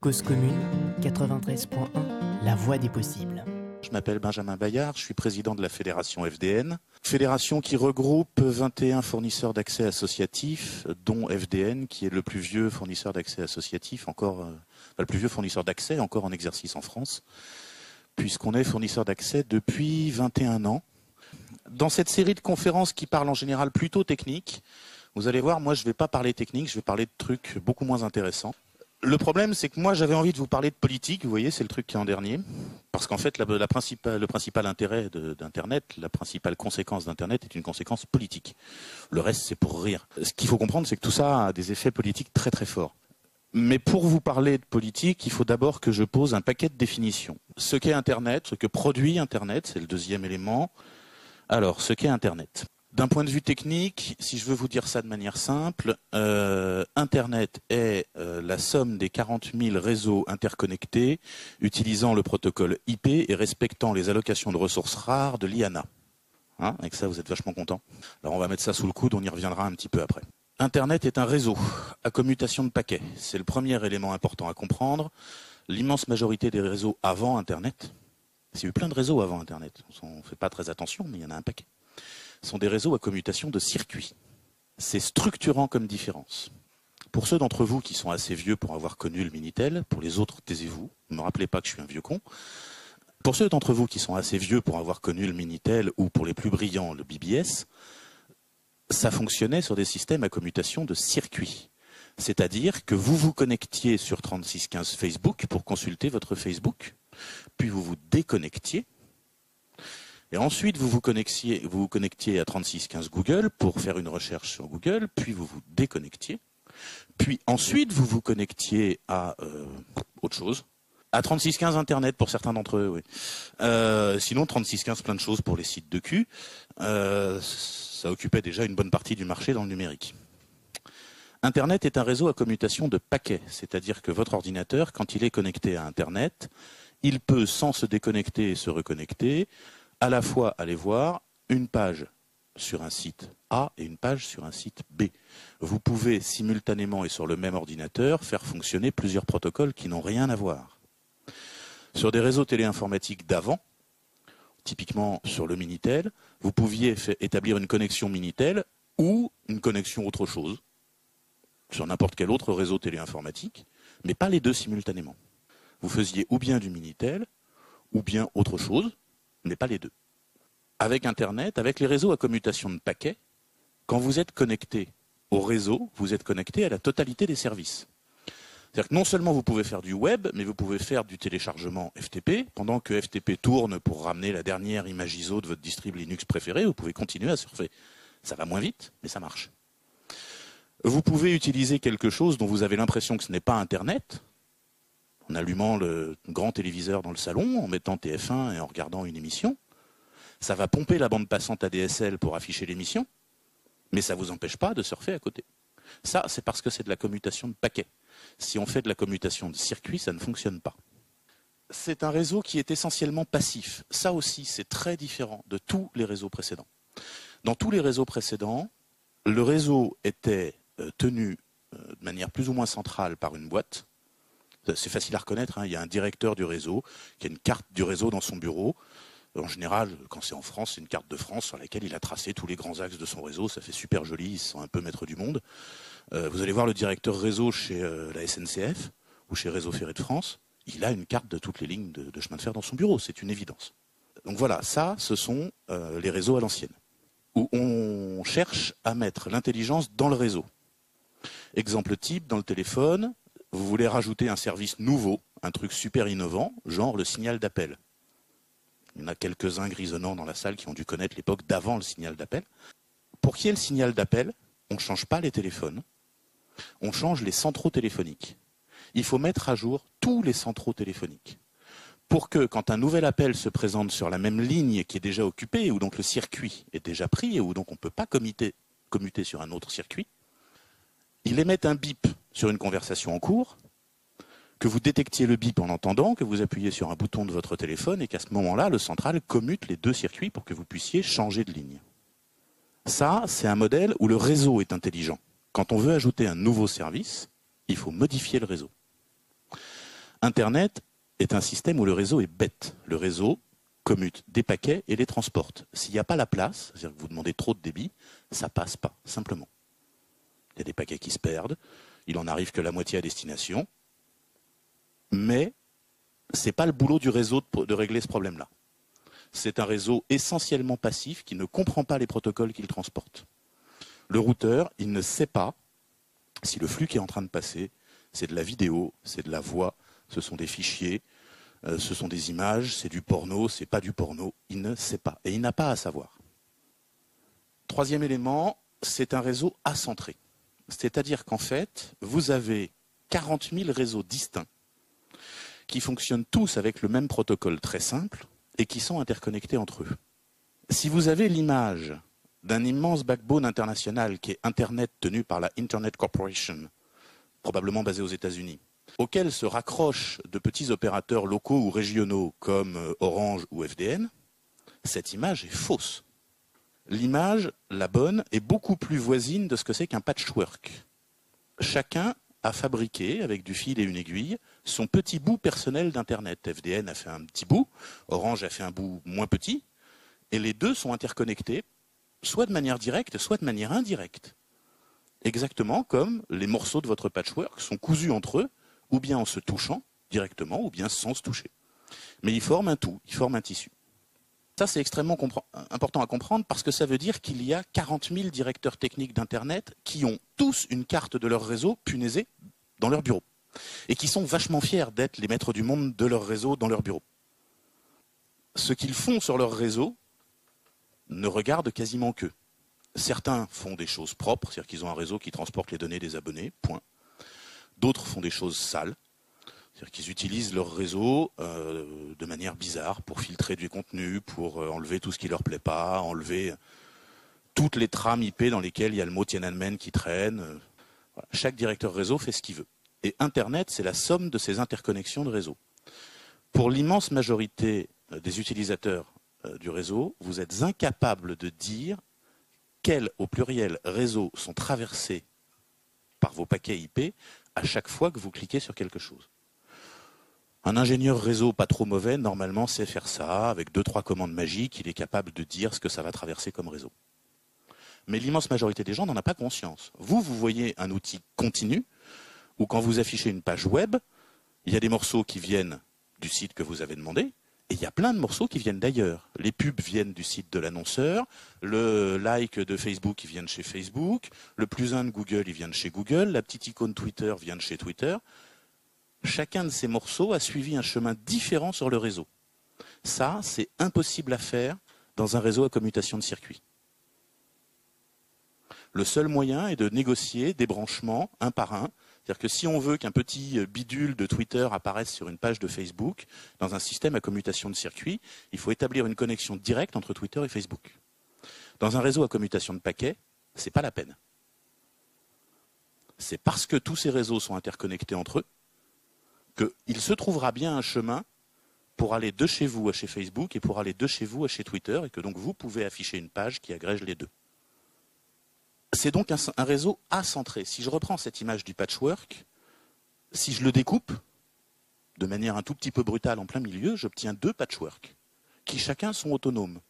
Cause commune 93.1, la voix des possibles. Je m'appelle Benjamin Bayard, je suis président de la fédération FDN, fédération qui regroupe 21 fournisseurs d'accès associatifs, dont FDN, qui est le plus vieux fournisseur d'accès associatif, encore euh, le plus vieux fournisseur d'accès encore en exercice en France, puisqu'on est fournisseur d'accès depuis 21 ans. Dans cette série de conférences qui parlent en général plutôt technique, vous allez voir, moi je ne vais pas parler technique, je vais parler de trucs beaucoup moins intéressants. Le problème, c'est que moi, j'avais envie de vous parler de politique. Vous voyez, c'est le truc qui est en dernier. Parce qu'en fait, le principal intérêt d'Internet, la principale conséquence d'Internet est une conséquence politique. Le reste, c'est pour rire. Ce qu'il faut comprendre, c'est que tout ça a des effets politiques très très forts. Mais pour vous parler de politique, il faut d'abord que je pose un paquet de définitions. Ce qu'est Internet, ce que produit Internet, c'est le deuxième élément. Alors, ce qu'est Internet. D'un point de vue technique, si je veux vous dire ça de manière simple, euh, Internet est euh, la somme des 40 000 réseaux interconnectés utilisant le protocole IP et respectant les allocations de ressources rares de l'IANA. Hein, avec ça, vous êtes vachement content. Alors on va mettre ça sous le coude, on y reviendra un petit peu après. Internet est un réseau à commutation de paquets. C'est le premier élément important à comprendre. L'immense majorité des réseaux avant Internet, il y a eu plein de réseaux avant Internet, on ne fait pas très attention, mais il y en a un paquet sont des réseaux à commutation de circuits. C'est structurant comme différence. Pour ceux d'entre vous qui sont assez vieux pour avoir connu le Minitel, pour les autres, taisez-vous, ne me rappelez pas que je suis un vieux con. Pour ceux d'entre vous qui sont assez vieux pour avoir connu le Minitel ou pour les plus brillants le BBS, ça fonctionnait sur des systèmes à commutation de circuits. C'est-à-dire que vous vous connectiez sur 3615 Facebook pour consulter votre Facebook, puis vous vous déconnectiez et ensuite, vous vous connectiez, à 3615 Google pour faire une recherche sur Google, puis vous vous déconnectiez. Puis ensuite, vous vous connectiez à euh, autre chose. À 3615 Internet pour certains d'entre eux, oui. Euh, sinon, 3615 plein de choses pour les sites de cul. Euh, ça occupait déjà une bonne partie du marché dans le numérique. Internet est un réseau à commutation de paquets, c'est-à-dire que votre ordinateur, quand il est connecté à Internet, il peut, sans se déconnecter et se reconnecter, à la fois aller voir une page sur un site A et une page sur un site B. Vous pouvez simultanément et sur le même ordinateur faire fonctionner plusieurs protocoles qui n'ont rien à voir. Sur des réseaux téléinformatiques d'avant, typiquement sur le Minitel, vous pouviez établir une connexion Minitel ou une connexion autre chose sur n'importe quel autre réseau téléinformatique, mais pas les deux simultanément. Vous faisiez ou bien du Minitel ou bien autre chose, mais pas les deux. Avec Internet, avec les réseaux à commutation de paquets, quand vous êtes connecté au réseau, vous êtes connecté à la totalité des services. C'est-à-dire que non seulement vous pouvez faire du web, mais vous pouvez faire du téléchargement FTP. Pendant que FTP tourne pour ramener la dernière image ISO de votre distrib Linux préféré, vous pouvez continuer à surfer. Ça va moins vite, mais ça marche. Vous pouvez utiliser quelque chose dont vous avez l'impression que ce n'est pas Internet, en allumant le grand téléviseur dans le salon, en mettant TF1 et en regardant une émission. Ça va pomper la bande passante ADSL pour afficher l'émission, mais ça ne vous empêche pas de surfer à côté. Ça, c'est parce que c'est de la commutation de paquets. Si on fait de la commutation de circuits, ça ne fonctionne pas. C'est un réseau qui est essentiellement passif. Ça aussi, c'est très différent de tous les réseaux précédents. Dans tous les réseaux précédents, le réseau était euh, tenu euh, de manière plus ou moins centrale par une boîte c'est facile à reconnaître. Hein. Il y a un directeur du réseau qui a une carte du réseau dans son bureau. En général, quand c'est en France, c'est une carte de France sur laquelle il a tracé tous les grands axes de son réseau. Ça fait super joli, ils sont un peu maîtres du monde. Euh, vous allez voir le directeur réseau chez euh, la SNCF ou chez Réseau Ferré de France. Il a une carte de toutes les lignes de, chemin de fer dans son bureau, c'est une évidence. Donc voilà, ça, ce sont euh, les réseaux à l'ancienne, où on cherche à mettre l'intelligence dans le réseau. Exemple type, dans le téléphone, vous voulez rajouter un service nouveau, un truc super innovant, genre le signal d'appel. Il y en a quelques-uns grisonnants dans la salle qui ont dû connaître l'époque d'avant le signal d'appel. Pour qu'il y ait le signal d'appel, on ne change pas les téléphones, on change les centraux téléphoniques. Il faut mettre à jour tous les centraux téléphoniques. Pour que, quand un nouvel appel se présente sur la même ligne qui est déjà occupée, ou donc le circuit est déjà pris, et où donc on ne peut pas commuter, commuter sur un autre circuit, il émet un bip sur une conversation en cours, que vous détectiez le bip en entendant, que vous appuyez sur un bouton de votre téléphone et qu'à ce moment-là, le central commute les deux circuits pour que vous puissiez changer de ligne. Ça, c'est un modèle où le réseau est intelligent. Quand on veut ajouter un nouveau service, il faut modifier le réseau. Internet est un système où le réseau est bête. Le réseau commute des paquets et les transporte. S'il n'y a pas la place, c'est-à-dire que vous demandez trop de débit, ça passe pas, simplement. Il y a des paquets qui se perdent, il en arrive que la moitié à destination, mais ce n'est pas le boulot du réseau de, régler ce problème-là. C'est un réseau essentiellement passif qui ne comprend pas les protocoles qu'il transporte. Le routeur, il ne sait pas si le flux qui est en train de passer, c'est de la vidéo, c'est de la voix, ce sont des fichiers, euh, ce sont des images, c'est du porno, c'est pas du porno, il ne sait pas et il n'a pas à savoir. Troisième élément, c'est un réseau acentré. C'est-à-dire qu'en fait, vous avez 40 000 réseaux distincts qui fonctionnent tous avec le même protocole très simple et qui sont interconnectés entre eux. Si vous avez l'image d'un immense backbone international qui est Internet tenu par la Internet Corporation, probablement basé aux États-Unis, auquel se raccrochent de petits opérateurs locaux ou régionaux comme euh, Orange ou FDN, cette image est fausse. L'image, la bonne, est beaucoup plus voisine de ce que c'est qu'un patchwork. Chacun a fabriqué, avec du fil et une aiguille, son petit bout personnel d'Internet. FDN a fait un petit bout, Orange a fait un bout moins petit, et les deux sont interconnectés, soit de manière directe, soit de manière indirecte. Exactement comme les morceaux de votre patchwork sont cousus entre eux, ou bien en se touchant directement, ou bien sans se toucher. Mais ils forment un tout, ils forment un tissu. Ça, c'est extrêmement important à comprendre parce que ça veut dire qu'il y a 40 000 directeurs techniques d'Internet qui ont tous une carte de leur réseau punaisée dans leur bureau et qui sont vachement fiers d'être les maîtres du monde de leur réseau dans leur bureau. Ce qu'ils font sur leur réseau ne regarde quasiment qu'eux. Certains font des choses propres, c'est-à-dire qu'ils ont un réseau qui transporte les données des abonnés, point. D'autres font des choses sales, c'est-à-dire qu'ils utilisent leur réseau euh, de manière bizarre pour filtrer du contenu, pour euh, enlever tout ce qui leur plaît pas, enlever toutes les trames IP dans lesquelles il y a le mot Tiananmen qui traîne. Chaque directeur réseau fait ce qu'il veut. Et Internet, c'est la somme de ces interconnexions de réseau. Pour l'immense majorité euh, des utilisateurs du réseau, vous êtes incapable de dire quels, au pluriel, réseaux sont traversés par vos paquets IP à chaque fois que vous cliquez sur quelque chose. Un ingénieur réseau pas trop mauvais, normalement, sait faire ça. Avec deux, trois commandes magiques, il est capable de dire ce que ça va traverser comme réseau. Mais l'immense majorité des gens n'en a pas conscience. Vous, vous voyez un outil continu où quand vous affichez une page web, il y a des morceaux qui viennent du site que vous avez demandé, et il y a plein de morceaux qui viennent d'ailleurs. Les pubs viennent du site de l'annonceur, le like de Facebook, qui vient de chez Facebook, le plus un de Google, il vient de chez Google, la petite icône Twitter vient de chez Twitter chacun de ces morceaux a suivi un chemin différent sur le réseau. Ça, c'est impossible à faire dans un réseau à commutation de circuit. Le seul moyen est de négocier des branchements un par un. C'est-à-dire que si on veut qu'un petit bidule de Twitter apparaisse sur une page de Facebook, dans un système à commutation de circuit, il faut établir une connexion directe entre Twitter et Facebook. Dans un réseau à commutation de paquets, ce n'est pas la peine. C'est parce que tous ces réseaux sont interconnectés entre eux qu'il se trouvera bien un chemin pour aller de chez vous à chez Facebook et pour aller de chez vous à chez Twitter et que donc vous pouvez afficher une page qui agrège les deux. C'est donc un, réseau acentré. Si je reprends cette image du patchwork, si je le découpe de manière un tout petit peu brutale en plein milieu, j'obtiens deux patchworks qui chacun sont autonomes.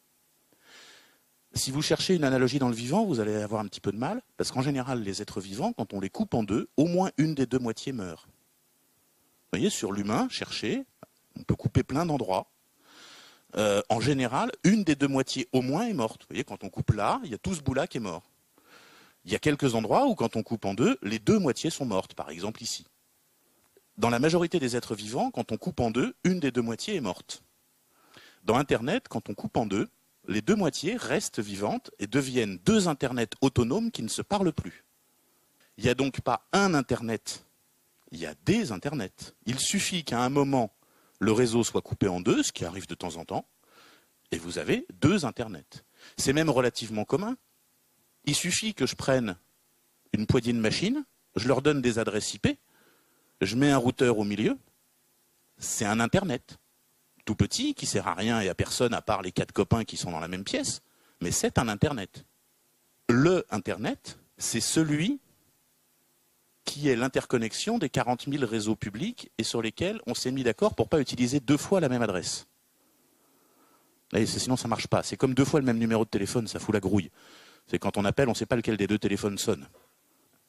Si vous cherchez une analogie dans le vivant, vous allez avoir un petit peu de mal, parce qu'en général, les êtres vivants, quand on les coupe en deux, au moins une des deux moitiés meurt. Vous voyez, sur l'humain, cherchez, on peut couper plein d'endroits. Euh, en général, une des deux moitiés au moins est morte. Vous voyez, quand on coupe là, il y a tout ce bout-là qui est mort. Il y a quelques endroits où, quand on coupe en deux, les deux moitiés sont mortes, par exemple ici. Dans la majorité des êtres vivants, quand on coupe en deux, une des deux moitiés est morte. Dans Internet, quand on coupe en deux, les deux moitiés restent vivantes et deviennent deux Internets autonomes qui ne se parlent plus. Il n'y a donc pas un Internet il y a des Internets. Il suffit qu'à un moment, le réseau soit coupé en deux, ce qui arrive de temps en temps, et vous avez deux Internets. C'est même relativement commun. Il suffit que je prenne une poignée de machines, je leur donne des adresses IP, je mets un routeur au milieu, c'est un Internet. Tout petit, qui sert à rien et à personne à part les quatre copains qui sont dans la même pièce, mais c'est un Internet. Le Internet, c'est celui qui est l'interconnexion des 40 000 réseaux publics et sur lesquels on s'est mis d'accord pour pas utiliser deux fois la même adresse. Sinon, ça marche pas. C'est comme deux fois le même numéro de téléphone, ça fout la grouille. C'est quand on appelle, on ne sait pas lequel des deux téléphones sonne.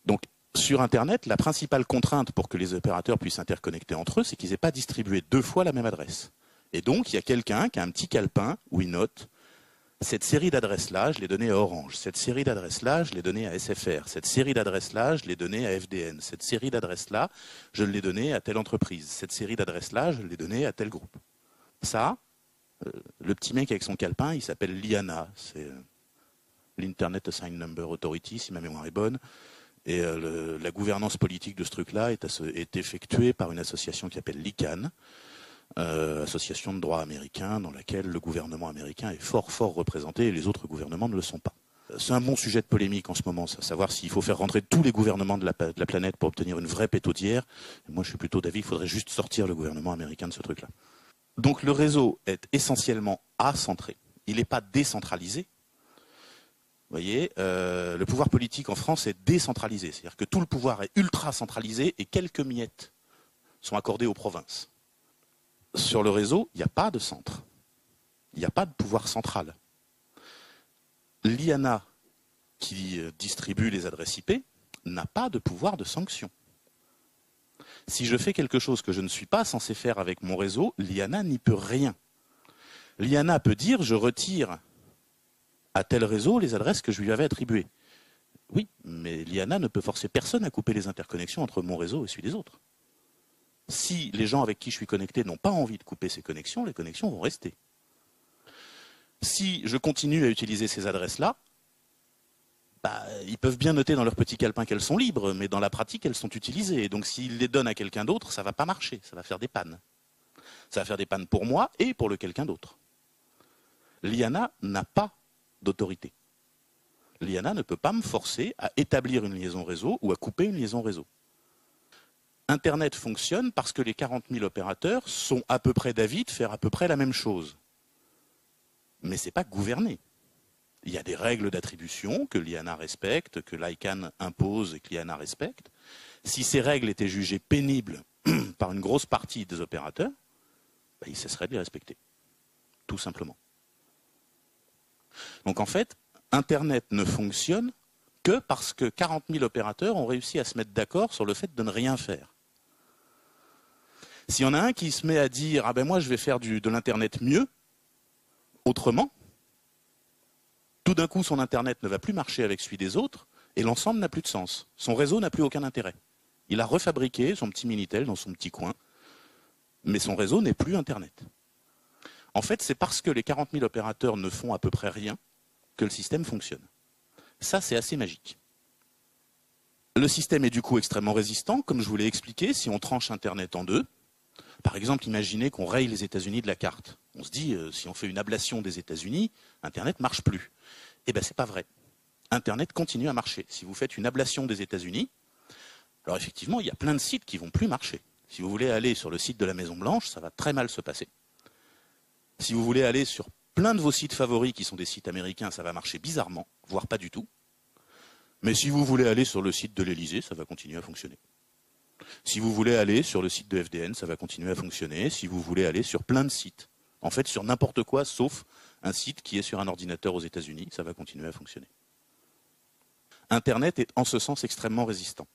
Donc, sur Internet, la principale contrainte pour que les opérateurs puissent interconnecter entre eux, c'est qu'ils n'aient pas distribué deux fois la même adresse. Et donc, il y a quelqu'un qui a un petit calepin où il note cette série d'adresses-là, je l'ai donnée à Orange. Cette série d'adresses-là, je l'ai donnée à SFR. Cette série d'adresses-là, je l'ai donnée à FDN. Cette série d'adresses-là, je l'ai donnée à telle entreprise. Cette série d'adresses-là, je l'ai donnée à tel groupe. Ça, euh, le petit mec avec son calepin, il s'appelle Liana. C'est euh, l'Internet Assigned Number Authority, si ma mémoire est bonne. Et euh, la gouvernance politique de ce truc-là est, effectuée par une association qui s'appelle l'ICANN, association de droit américain, dans laquelle le gouvernement américain est fort, fort représenté et les autres gouvernements ne le sont pas. C'est un bon sujet de polémique en ce moment, savoir s'il faut faire rentrer tous les gouvernements de la, de la planète pour obtenir une vraie pétaudière. Moi, je suis plutôt d'avis qu'il faudrait juste sortir le gouvernement américain de ce truc-là. Donc le réseau est essentiellement acentré. Il n'est pas décentralisé. Vous voyez, euh, le pouvoir politique en France est décentralisé. C'est-à-dire que tout le pouvoir est ultra centralisé et quelques miettes sont accordées aux provinces. Sur le réseau, il n'y a pas de centre. Il n'y a pas de pouvoir central. L'IANA, qui distribue les adresses IP, n'a pas de pouvoir de sanction. Si je fais quelque chose que je ne suis pas censé faire avec mon réseau, l'IANA n'y peut rien. L'IANA peut dire je retire à tel réseau les adresses que je lui avais attribuées. Oui, mais l'IANA ne peut forcer personne à couper les interconnexions entre mon réseau et celui des autres. Si les gens avec qui je suis connecté n'ont pas envie de couper ces connexions, les connexions vont rester. Si je continue à utiliser ces adresses-là, bah, ils peuvent bien noter dans leur petit calepin qu'elles sont libres, mais dans la pratique, elles sont utilisées. Donc s'ils les donnent à quelqu'un d'autre, ça ne va pas marcher, ça va faire des pannes. Ça va faire des pannes pour moi et pour le quelqu'un d'autre. L'IANA n'a pas d'autorité. L'IANA ne peut pas me forcer à établir une liaison réseau ou à couper une liaison réseau. Internet fonctionne parce que les 40 000 opérateurs sont à peu près d'avis de faire à peu près la même chose. Mais ce n'est pas gouverné. Il y a des règles d'attribution que l'IANA respecte, que l'ICANN impose et que l'IANA respecte. Si ces règles étaient jugées pénibles par une grosse partie des opérateurs, bah, ils cesseraient de les respecter. Tout simplement. Donc en fait, Internet ne fonctionne que parce que 40 000 opérateurs ont réussi à se mettre d'accord sur le fait de ne rien faire. S'il y en a un qui se met à dire Ah ben moi je vais faire de l'Internet mieux, autrement, tout d'un coup, son Internet ne va plus marcher avec celui des autres et l'ensemble n'a plus de sens. Son réseau n'a plus aucun intérêt. Il a refabriqué son petit Minitel dans son petit coin, mais son réseau n'est plus Internet. En fait, c'est parce que les 40 000 opérateurs ne font à peu près rien que le système fonctionne. Ça, c'est assez magique. Le système est du coup extrêmement résistant, comme je vous l'ai expliqué, si on tranche Internet en deux. Par exemple, imaginez qu'on raye les États-Unis de la carte. On se dit, euh, si on fait une ablation des États-Unis, Internet ne marche plus. Eh bien, ce n'est pas vrai. Internet continue à marcher. Si vous faites une ablation des États-Unis, alors effectivement, il y a plein de sites qui vont plus marcher. Si vous voulez aller sur le site de la Maison Blanche, ça va très mal se passer. Si vous voulez aller sur plein de vos sites favoris qui sont des sites américains, ça va marcher bizarrement, voire pas du tout. Mais si vous voulez aller sur le site de l'Elysée, ça va continuer à fonctionner. Si vous voulez aller sur le site de FDN, ça va continuer à fonctionner. Si vous voulez aller sur plein de sites, en fait sur n'importe quoi, sauf un site qui est sur un ordinateur aux États-Unis, ça va continuer à fonctionner. Internet est en ce sens extrêmement résistant.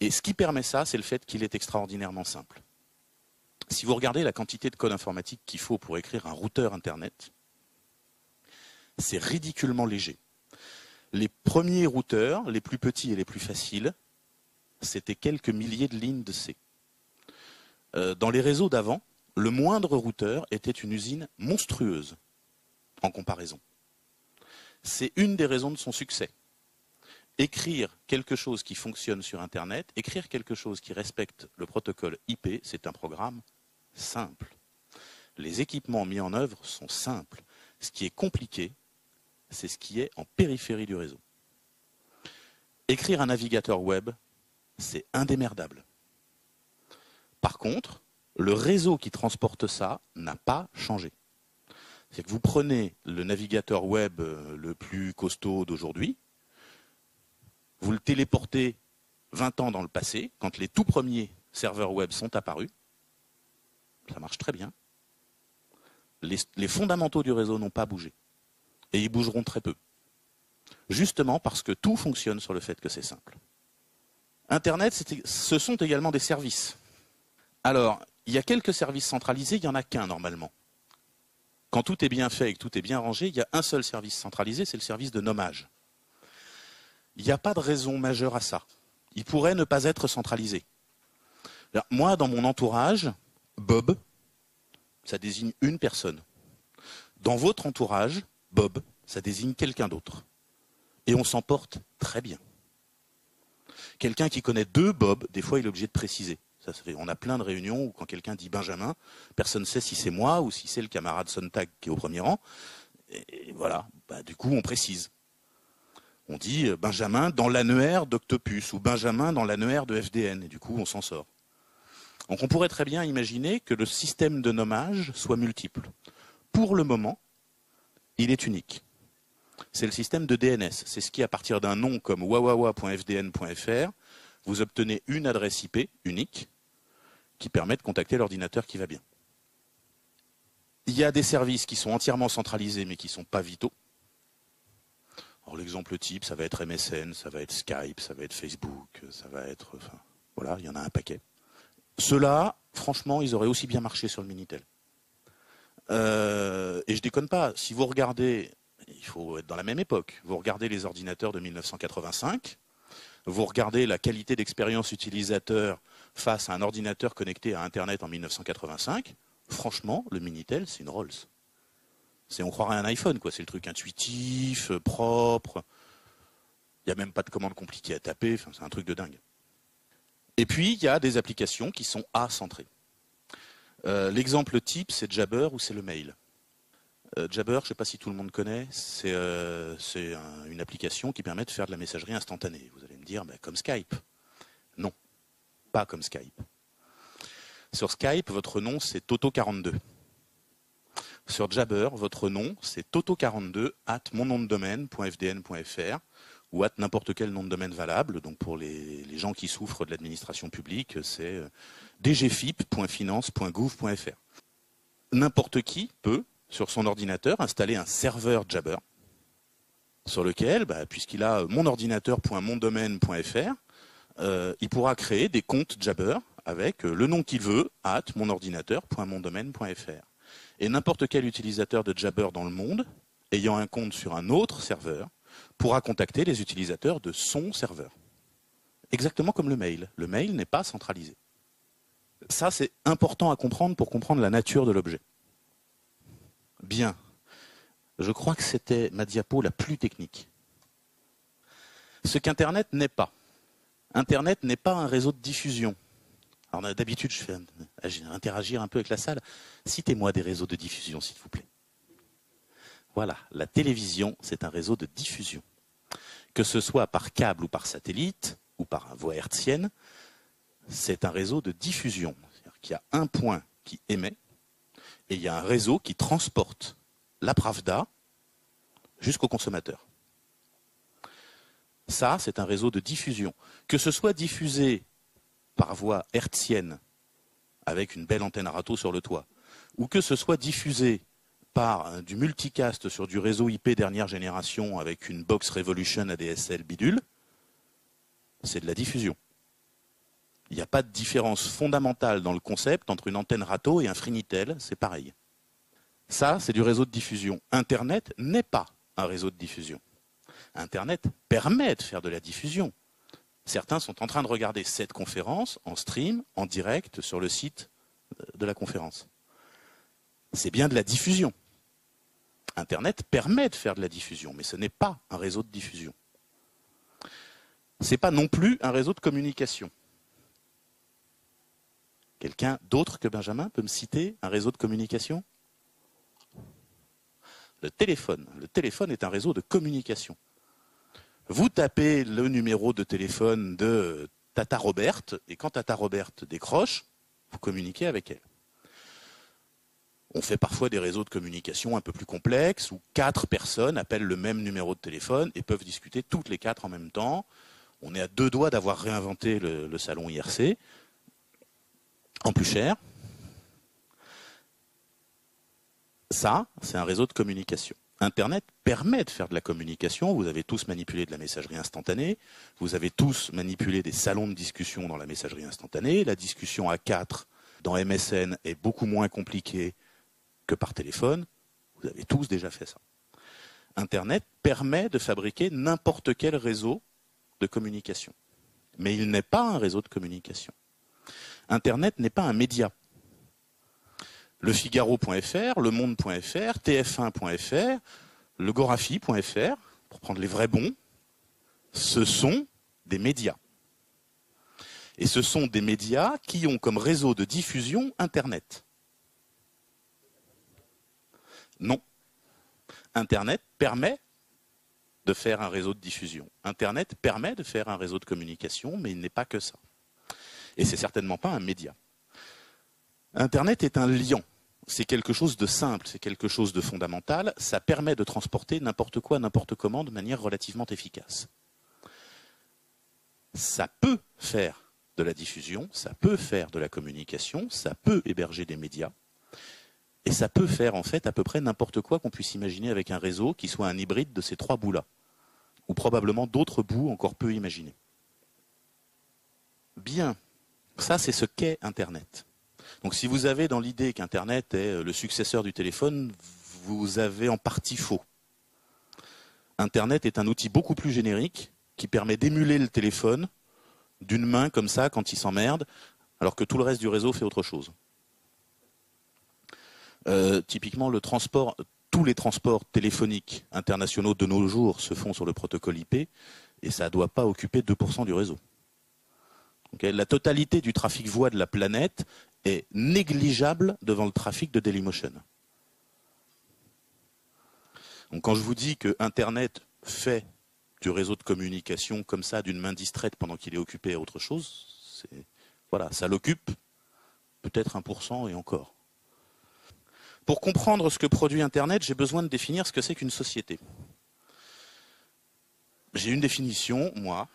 Et ce qui permet ça, c'est le fait qu'il est extraordinairement simple. Si vous regardez la quantité de code informatique qu'il faut pour écrire un routeur Internet, c'est ridiculement léger. Les premiers routeurs, les plus petits et les plus faciles, c'était quelques milliers de lignes de C. Euh, dans les réseaux d'avant, le moindre routeur était une usine monstrueuse en comparaison. C'est une des raisons de son succès. Écrire quelque chose qui fonctionne sur Internet, écrire quelque chose qui respecte le protocole IP, c'est un programme simple. Les équipements mis en œuvre sont simples. Ce qui est compliqué, c'est ce qui est en périphérie du réseau. Écrire un navigateur web, c'est indémerdable. Par contre, le réseau qui transporte ça n'a pas changé. C'est que vous prenez le navigateur web euh, le plus costaud d'aujourd'hui, vous le téléportez 20 ans dans le passé, quand les tout premiers serveurs web sont apparus. Ça marche très bien. Les, les fondamentaux du réseau n'ont pas bougé. Et ils bougeront très peu. Justement parce que tout fonctionne sur le fait que c'est simple. Internet, ce sont également des services. Alors, il y a quelques services centralisés, il n'y en a qu'un normalement. Quand tout est bien fait et que tout est bien rangé, il y a un seul service centralisé, c'est le service de nommage. Il n'y a pas de raison majeure à ça. Il pourrait ne pas être centralisé. Moi, dans mon entourage, Bob, ça désigne une personne. Dans votre entourage, Bob, ça désigne quelqu'un d'autre. Et on s'en porte très bien. Quelqu'un qui connaît deux Bob, des fois, il est obligé de préciser. On a plein de réunions où quand quelqu'un dit Benjamin, personne ne sait si c'est moi ou si c'est le camarade Sontag qui est au premier rang. Et voilà, bah, du coup, on précise. On dit euh, Benjamin dans l'annuaire d'Octopus ou Benjamin dans l'annuaire de FDN. Et du coup, on s'en sort. Donc on pourrait très bien imaginer que le système de nommage soit multiple. Pour le moment, il est unique. C'est le système de DNS. C'est ce qui, à partir d'un nom comme wawawa.fdn.fr, vous obtenez une adresse IP unique qui permet de contacter l'ordinateur qui va bien. Il y a des services qui sont entièrement centralisés mais qui ne sont pas vitaux. L'exemple type, ça va être MSN, ça va être Skype, ça va être Facebook, ça va être... Enfin, voilà, il y en a un paquet. Ceux-là, franchement, ils auraient aussi bien marché sur le Minitel. Euh, et je déconne pas, si vous regardez, il faut être dans la même époque, vous regardez les ordinateurs de 1985, vous regardez la qualité d'expérience utilisateur face à un ordinateur connecté à Internet en 1985, franchement, le Minitel, c'est une Rolls. On croirait un iPhone, quoi. C'est le truc intuitif, euh, propre. Il n'y a même pas de commande compliquée à taper. c'est un truc de dingue. Et puis, il y a des applications qui sont A-centrées. Euh, l'exemple type, c'est Jabber ou c'est le mail? Euh, Jabber, je ne sais pas si tout le monde connaît, c'est une application qui permet de faire de la messagerie instantanée. Vous allez me dire, bah, comme Skype. Non, pas comme Skype. Sur Skype, votre nom, c'est Toto42. Sur Jabber, votre nom, c'est toto42 at mon nom de domaine.fdn.fr ou at n'importe quel nom de domaine valable. Donc pour les, gens qui souffrent de l'administration publique, c'est euh, dgfip.finance.gouv.fr. N'importe qui peut, sur son ordinateur, installer un serveur Jabber sur lequel, bah, puisqu'il a mon ordinateur.mondomaine.fr, euh, il pourra créer des comptes Jabber avec euh, le nom qu'il veut, at monordinateur.mondomaine.fr. Et n'importe quel utilisateur de Jabber dans le monde, ayant un compte sur un autre serveur, pourra contacter les utilisateurs de son serveur. Exactement comme le mail. Le mail n'est pas centralisé. Ça, c'est important à comprendre pour comprendre la nature de l'objet. Bien. Je crois que c'était ma diapo la plus technique. Ce qu'Internet n'est pas. Internet n'est pas un réseau de diffusion. Alors d'habitude, je fais interagir un peu avec la salle. Citez-moi des réseaux de diffusion, s'il vous plaît. Voilà, la télévision, c'est un réseau de diffusion. Que ce soit par câble ou par satellite, ou par voie hertzienne, c'est un réseau de diffusion. C'est-à-dire qu'il y a un point qui émet, et il y a un réseau qui transporte la Pravda jusqu'au consommateur. Ça, c'est un réseau de diffusion. Que ce soit diffusé par voie hertzienne avec une belle antenne râteau sur le toit, ou que ce soit diffusé par du multicast sur du réseau IP dernière génération avec une box Revolution ADSL bidule, c'est de la diffusion. Il n'y a pas de différence fondamentale dans le concept entre une antenne râteau et un Frinitel, c'est pareil. Ça, c'est du réseau de diffusion. Internet n'est pas un réseau de diffusion. Internet permet de faire de la diffusion. Certains sont en train de regarder cette conférence en stream, en direct, sur le site de la conférence. C'est bien de la diffusion. Internet permet de faire de la diffusion, mais ce n'est pas un réseau de diffusion. Ce n'est pas non plus un réseau de communication. Quelqu'un d'autre que Benjamin peut me citer un réseau de communication? Le téléphone. Le téléphone est un réseau de communication. Vous tapez le numéro de téléphone de Tata Roberte, et quand Tata Roberte décroche, vous communiquez avec elle. On fait parfois des réseaux de communication un peu plus complexes, où quatre personnes appellent le même numéro de téléphone et peuvent discuter toutes les quatre en même temps. On est à deux doigts d'avoir réinventé le, le salon IRC, en plus cher. Ça, c'est un réseau de communication. Internet permet de faire de la communication. Vous avez tous manipulé de la messagerie instantanée. Vous avez tous manipulé des salons de discussion dans la messagerie instantanée. La discussion à quatre dans MSN est beaucoup moins compliquée que par téléphone. Vous avez tous déjà fait ça. Internet permet de fabriquer n'importe quel réseau de communication. Mais il n'est pas un réseau de communication. Internet n'est pas un média. Le Figaro.fr, Le Monde.fr, TF1.fr, le Gorafi.fr, pour prendre les vrais bons, ce sont des médias. Et ce sont des médias qui ont comme réseau de diffusion Internet. Non. Internet permet de faire un réseau de diffusion. Internet permet de faire un réseau de communication, mais il n'est pas que ça. Et c'est certainement pas un média. Internet est un lien. C'est quelque chose de simple, c'est quelque chose de fondamental. Ça permet de transporter n'importe quoi, n'importe comment de manière relativement efficace. Ça peut faire de la diffusion, ça peut faire de la communication, ça peut héberger des médias, et ça peut faire en fait à peu près n'importe quoi qu'on puisse imaginer avec un réseau qui soit un hybride de ces trois bouts-là, ou probablement d'autres bouts encore peu imaginés. Bien, ça c'est ce qu'est Internet. Donc si vous avez dans l'idée qu'Internet est le successeur du téléphone, vous avez en partie faux. Internet est un outil beaucoup plus générique qui permet d'émuler le téléphone d'une main comme ça quand il s'emmerde, alors que tout le reste du réseau fait autre chose. Euh, typiquement, le transport, tous les transports téléphoniques internationaux de nos jours se font sur le protocole IP et ça ne doit pas occuper 2% du réseau. La totalité du trafic voix de la planète est négligeable devant le trafic de Dailymotion. Donc quand je vous dis que Internet fait du réseau de communication comme ça d'une main distraite pendant qu'il est occupé à autre chose, voilà, ça l'occupe peut-être 1% et encore. Pour comprendre ce que produit Internet, j'ai besoin de définir ce que c'est qu'une société. J'ai une définition, moi,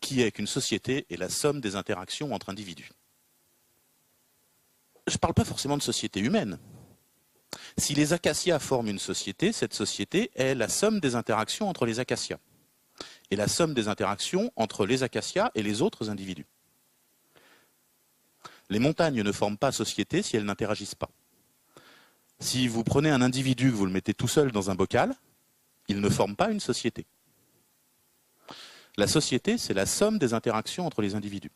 qui est qu'une société est la somme des interactions entre individus. Je ne parle pas forcément de société humaine. Si les acacias forment une société, cette société est la somme des interactions entre les acacias et la somme des interactions entre les acacias et les autres individus. Les montagnes ne forment pas société si elles n'interagissent pas. Si vous prenez un individu, que vous le mettez tout seul dans un bocal, il ne forme pas une société. La société, c'est la somme des interactions entre les individus.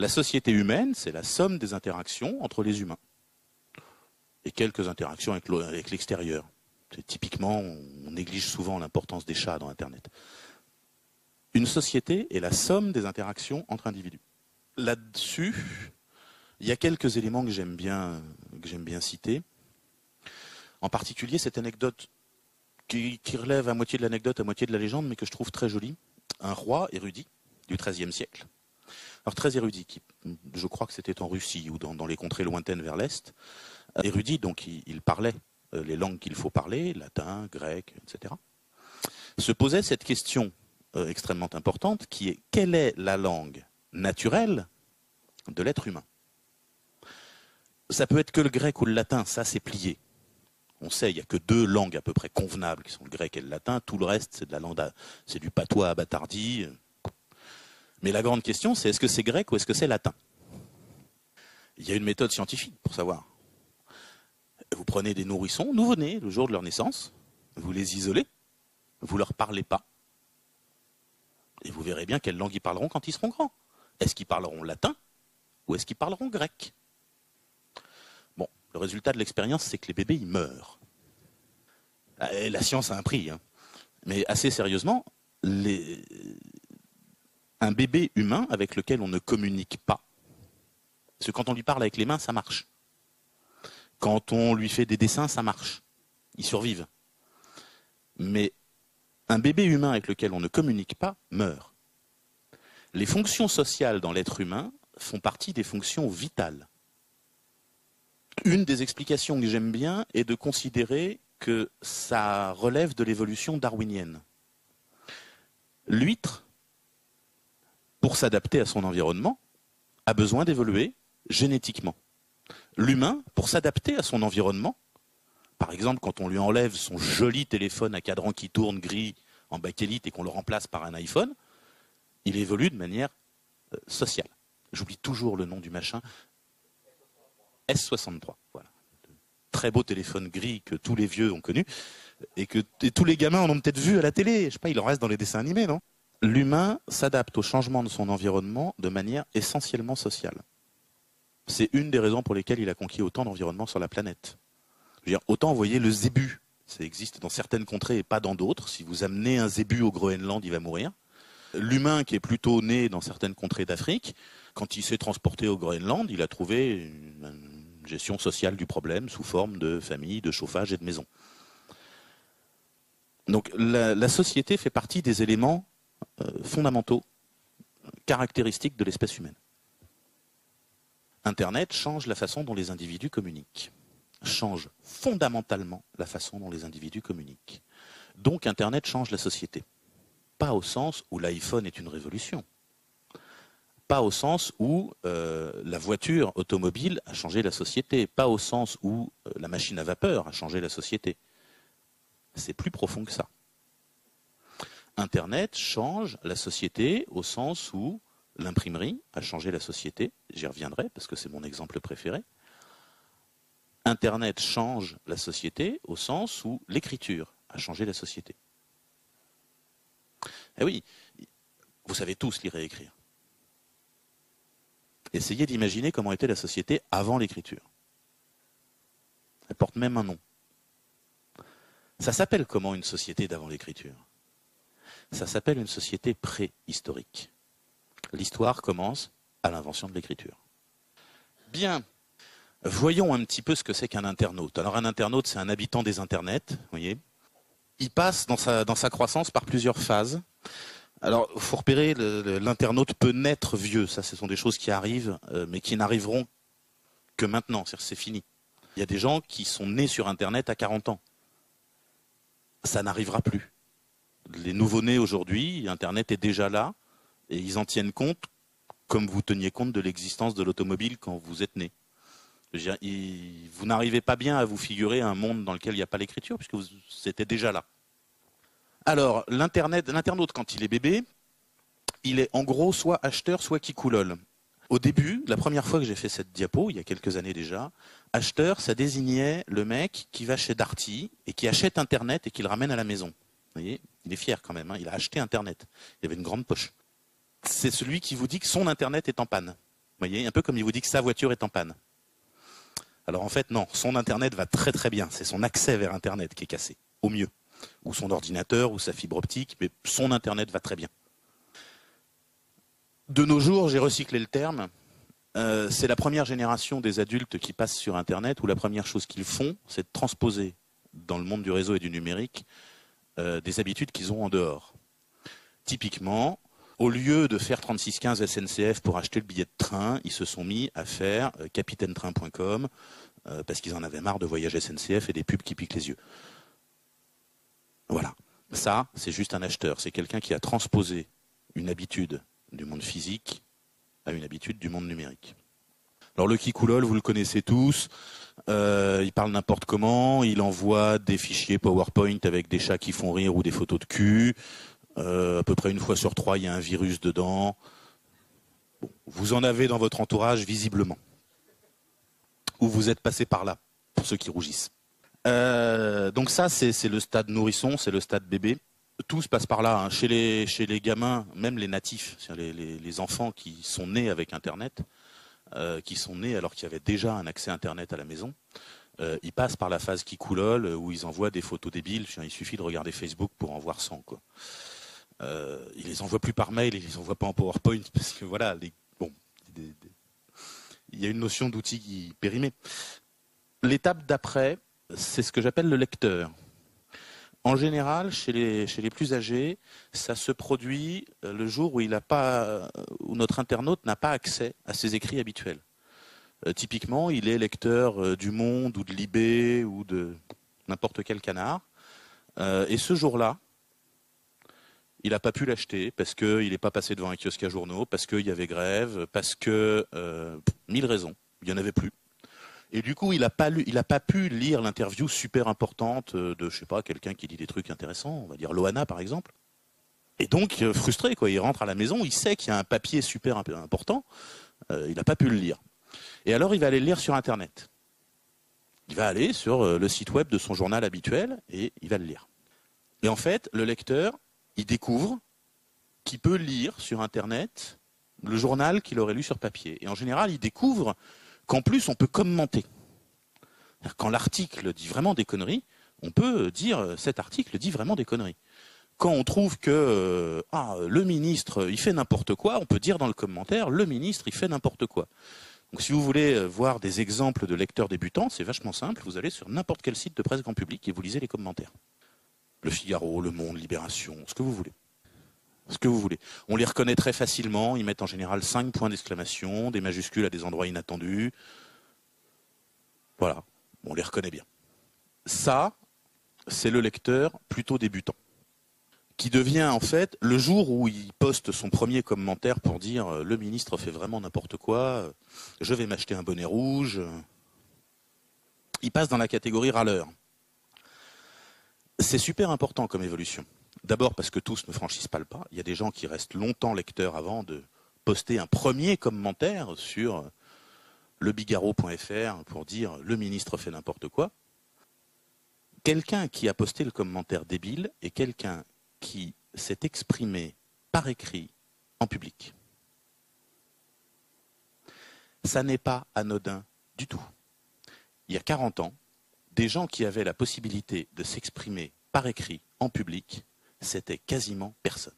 La société humaine, c'est la somme des interactions entre les humains. Et quelques interactions avec l'extérieur. Typiquement, on néglige souvent l'importance des chats dans Internet. Une société est la somme des interactions entre individus. Là-dessus, il y a quelques éléments que j'aime bien, que j'aime bien citer. En particulier, cette anecdote qui, relève à moitié de l'anecdote, à moitié de la légende, mais que je trouve très jolie. Un roi érudit du XIIIe siècle. Alors très érudit, qui, je crois que c'était en Russie ou dans, les contrées lointaines vers l'Est. Érudit, donc il, parlait euh, les langues qu'il faut parler, latin, grec, etc. Se posait cette question euh, extrêmement importante qui est quelle est la langue naturelle de l'être humain? Ça peut être que le grec ou le latin, ça c'est plié. On sait, il n'y a que deux langues à peu près convenables, qui sont le grec et le latin. Tout le reste, c'est de la langue, c'est du patois abattardi. Mais la grande question, c'est est-ce que c'est grec ou est-ce que c'est latin? Il y a une méthode scientifique pour savoir. Vous prenez des nourrissons nouveau-nés le jour de leur naissance, vous les isolez, vous leur parlez pas, et vous verrez bien quelle langue ils parleront quand ils seront grands. Est-ce qu'ils parleront latin ou est-ce qu'ils parleront grec? Le résultat de l'expérience, c'est que les bébés, ils meurent. Ah, la science a un prix. Hein. Mais assez sérieusement, un bébé humain avec lequel on ne communique pas, parce que quand on lui parle avec les mains, ça marche. Quand on lui fait des dessins, ça marche. Ils survivent. Mais un bébé humain avec lequel on ne communique pas meurt. Les fonctions sociales dans l'être humain font partie des fonctions vitales une des explications que j'aime bien est de considérer que ça relève de l'évolution darwinienne. L'huître pour s'adapter à son environnement, a besoin d'évoluer génétiquement. L'humain, pour s'adapter à son environnement, par exemple quand on lui enlève son joli téléphone à cadran qui tourne gris en bakélite et qu'on le remplace par un iPhone, il évolue de manière euh, sociale. J'oublie toujours le nom du machin. S63, voilà. Très beau téléphone gris que tous les vieux ont connu et que tous les gamins en ont peut-être vu à la télé. Je sais pas, il en reste dans les dessins animés, non? L'humain s'adapte au changement de son environnement de manière essentiellement sociale. C'est une des raisons pour lesquelles il a conquis autant d'environnements sur la planète. Autant envoyer le zébu. Ça existe dans certaines contrées et pas dans d'autres. Si vous amenez un zébu au Groenland, il va mourir. L'humain qui est plutôt né dans certaines contrées d'Afrique, quand il s'est transporté au Groenland, il a trouvé une gestion sociale du problème sous forme de famille, de chauffage et de maison. Donc la, société fait partie des éléments euh, fondamentaux, caractéristiques de l'espèce humaine. Internet change la façon dont les individus communiquent, change fondamentalement la façon dont les individus communiquent. Donc Internet change la société. Pas au sens où l'iPhone est une révolution. Pas au sens où euh, la voiture automobile a changé la société. Pas au sens où euh, la machine à vapeur a changé la société. C'est plus profond que ça. Internet change la société au sens où l'imprimerie a changé la société. J'y reviendrai parce que c'est mon exemple préféré. Internet change la société au sens où l'écriture a changé la société. Eh oui, vous savez tous lire et écrire. Essayez d'imaginer comment était la société avant l'écriture. Elle porte même un nom. Ça s'appelle comment une société d'avant l'écriture? Ça s'appelle une société préhistorique. L'histoire commence à l'invention de l'écriture. Bien, voyons un petit peu ce que c'est qu'un internaute. Alors un internaute, c'est un habitant des internets, vous voyez il passe dans sa, dans sa croissance par plusieurs phases. Alors, faut repérer, l'internaute peut naître vieux. Ça, ce sont des choses qui arrivent, euh, mais qui n'arriveront que maintenant. C'est fini. Il y a des gens qui sont nés sur Internet à 40 ans. Ça n'arrivera plus. Les nouveaux-nés aujourd'hui, Internet est déjà là, et ils en tiennent compte comme vous teniez compte de l'existence de l'automobile quand vous êtes né. vous n'arrivez pas bien à vous figurer un monde dans lequel il n'y a pas l'écriture, puisque étiez déjà là. Alors, l'internaute, quand il est bébé, il est en gros soit acheteur, soit qui coulole. Au début, la première fois que j'ai fait cette diapo, il y a quelques années déjà, acheteur, ça désignait le mec qui va chez Darty et qui achète Internet et qui le ramène à la maison. Vous voyez, il est fier quand même, hein. il a acheté Internet. Il avait une grande poche. C'est celui qui vous dit que son Internet est en panne. Vous voyez, un peu comme il vous dit que sa voiture est en panne. Alors en fait, non, son Internet va très très bien. C'est son accès vers Internet qui est cassé, au mieux ou son ordinateur, ou sa fibre optique, mais son Internet va très bien. De nos jours, j'ai recyclé le terme, euh, c'est la première génération des adultes qui passent sur Internet, où la première chose qu'ils font, c'est de transposer dans le monde du réseau et du numérique euh, des habitudes qu'ils ont en dehors. Typiquement, au lieu de faire 3615 SNCF pour acheter le billet de train, ils se sont mis à faire euh, capitainetrain.com parce qu'ils en avaient marre de voyager SNCF et des pubs qui piquent les yeux. Voilà. Ça, c'est juste un acheteur. C'est quelqu'un qui a transposé une habitude du monde physique à une habitude du monde numérique. Alors le Kikoulol, vous le connaissez tous. Euh, il parle n'importe comment. Il envoie des fichiers PowerPoint avec des chats qui font rire ou des photos de cul. Euh, à peu près une fois sur trois, il y a un virus dedans. vous en avez dans votre entourage visiblement. Ou vous êtes passé par là, pour ceux qui rougissent. Euh, donc ça, c'est le stade nourrisson, c'est le stade bébé. Tout se passe par là. Hein. Chez, les, gamins, même les natifs, les, enfants qui sont nés avec Internet, euh, qui sont nés alors qu'il y avait déjà un accès Internet à la maison, euh, ils passent par la phase qui coulole où ils envoient des photos débiles. Il suffit de regarder Facebook pour en voir 100. Quoi. Ils les envoient plus par mail, ils les envoient pas en PowerPoint parce que voilà, bon, il y a une notion d'outil périmé. L'étape d'après, c'est ce que j'appelle le lecteur. En général, chez les, plus âgés, ça se produit euh, le jour pas, où notre internaute n'a pas accès à ses écrits habituels. Euh, typiquement, il est lecteur euh, du Monde ou de Libé ou de n'importe quel canard. et ce jour-là, il n'a pas pu l'acheter parce qu'il n'est pas passé devant un kiosque à journaux, parce qu'il y avait grève, parce que euh, mille raisons, il n'y en avait plus. Et du coup, il n'a pas, pas pu lire l'interview super importante de, je sais pas, quelqu'un qui dit des trucs intéressants, on va dire Loana par exemple. Et donc, euh, frustré, quoi, il rentre à la maison, il sait qu'il y a un papier super important, euh, il n'a pas pu le lire. Et alors, il va aller le lire sur Internet. Il va aller sur euh, le site web de son journal habituel et il va le lire. Et en fait, le lecteur, il découvre qu'il peut lire sur Internet le journal qu'il aurait lu sur papier. Et en général, il découvre qu'en plus, on peut commenter. Quand l'article dit vraiment des conneries, on peut dire cet article dit vraiment des conneries quand on trouve que euh, ah, le ministre il fait n'importe quoi, on peut dire dans le commentaire le ministre il fait n'importe quoi. Donc si vous voulez euh, voir des exemples de lecteurs débutants, c'est vachement simple, vous allez sur n'importe quel site de presse grand public et vous lisez les commentaires. Le Figaro, Le Monde, Libération, ce que vous voulez. Ce que vous voulez. On les reconnaît très facilement, ils mettent en général cinq points d'exclamation, des majuscules à des endroits inattendus. Voilà, on les reconnaît bien. Ça, c'est le lecteur plutôt débutant qui devient en fait le jour où il poste son premier commentaire pour dire euh, le ministre fait vraiment n'importe quoi, euh, je vais m'acheter un bonnet rouge. Il passe dans la catégorie râleur. C'est super important comme évolution. D'abord parce que tous ne franchissent pas le pas. Il y a des gens qui restent longtemps lecteurs avant de poster un premier commentaire sur lebigaro.fr pour dire le ministre fait n'importe quoi. Quelqu'un qui a posté le commentaire débile et quelqu'un qui s'est exprimé par écrit en public. Ça n'est pas anodin du tout. Il y a 40 ans, des gens qui avaient la possibilité de s'exprimer par écrit en public, c'était quasiment personne.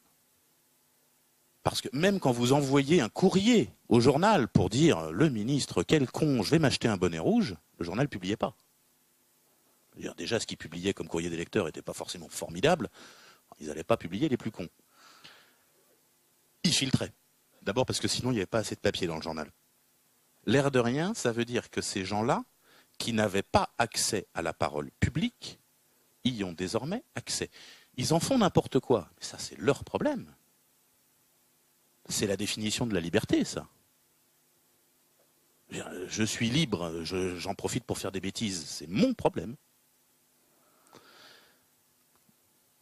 Parce que même quand vous envoyez un courrier au journal pour dire le ministre, quel con, je vais m'acheter un bonnet rouge, le journal ne publiait pas. Déjà, ce qu'il publiait comme courrier des lecteurs n'était pas forcément formidable. Ils n'allaient pas publier les plus cons. Ils filtraient. D'abord parce que sinon, il n'y avait pas assez de papier dans le journal. L'air de rien, ça veut dire que ces gens-là, qui n'avaient pas accès à la parole publique, y ont désormais accès. Ils en font n'importe quoi. Mais ça, c'est leur problème. C'est la définition de la liberté, ça. Je suis libre, j'en profite pour faire des bêtises. C'est mon problème.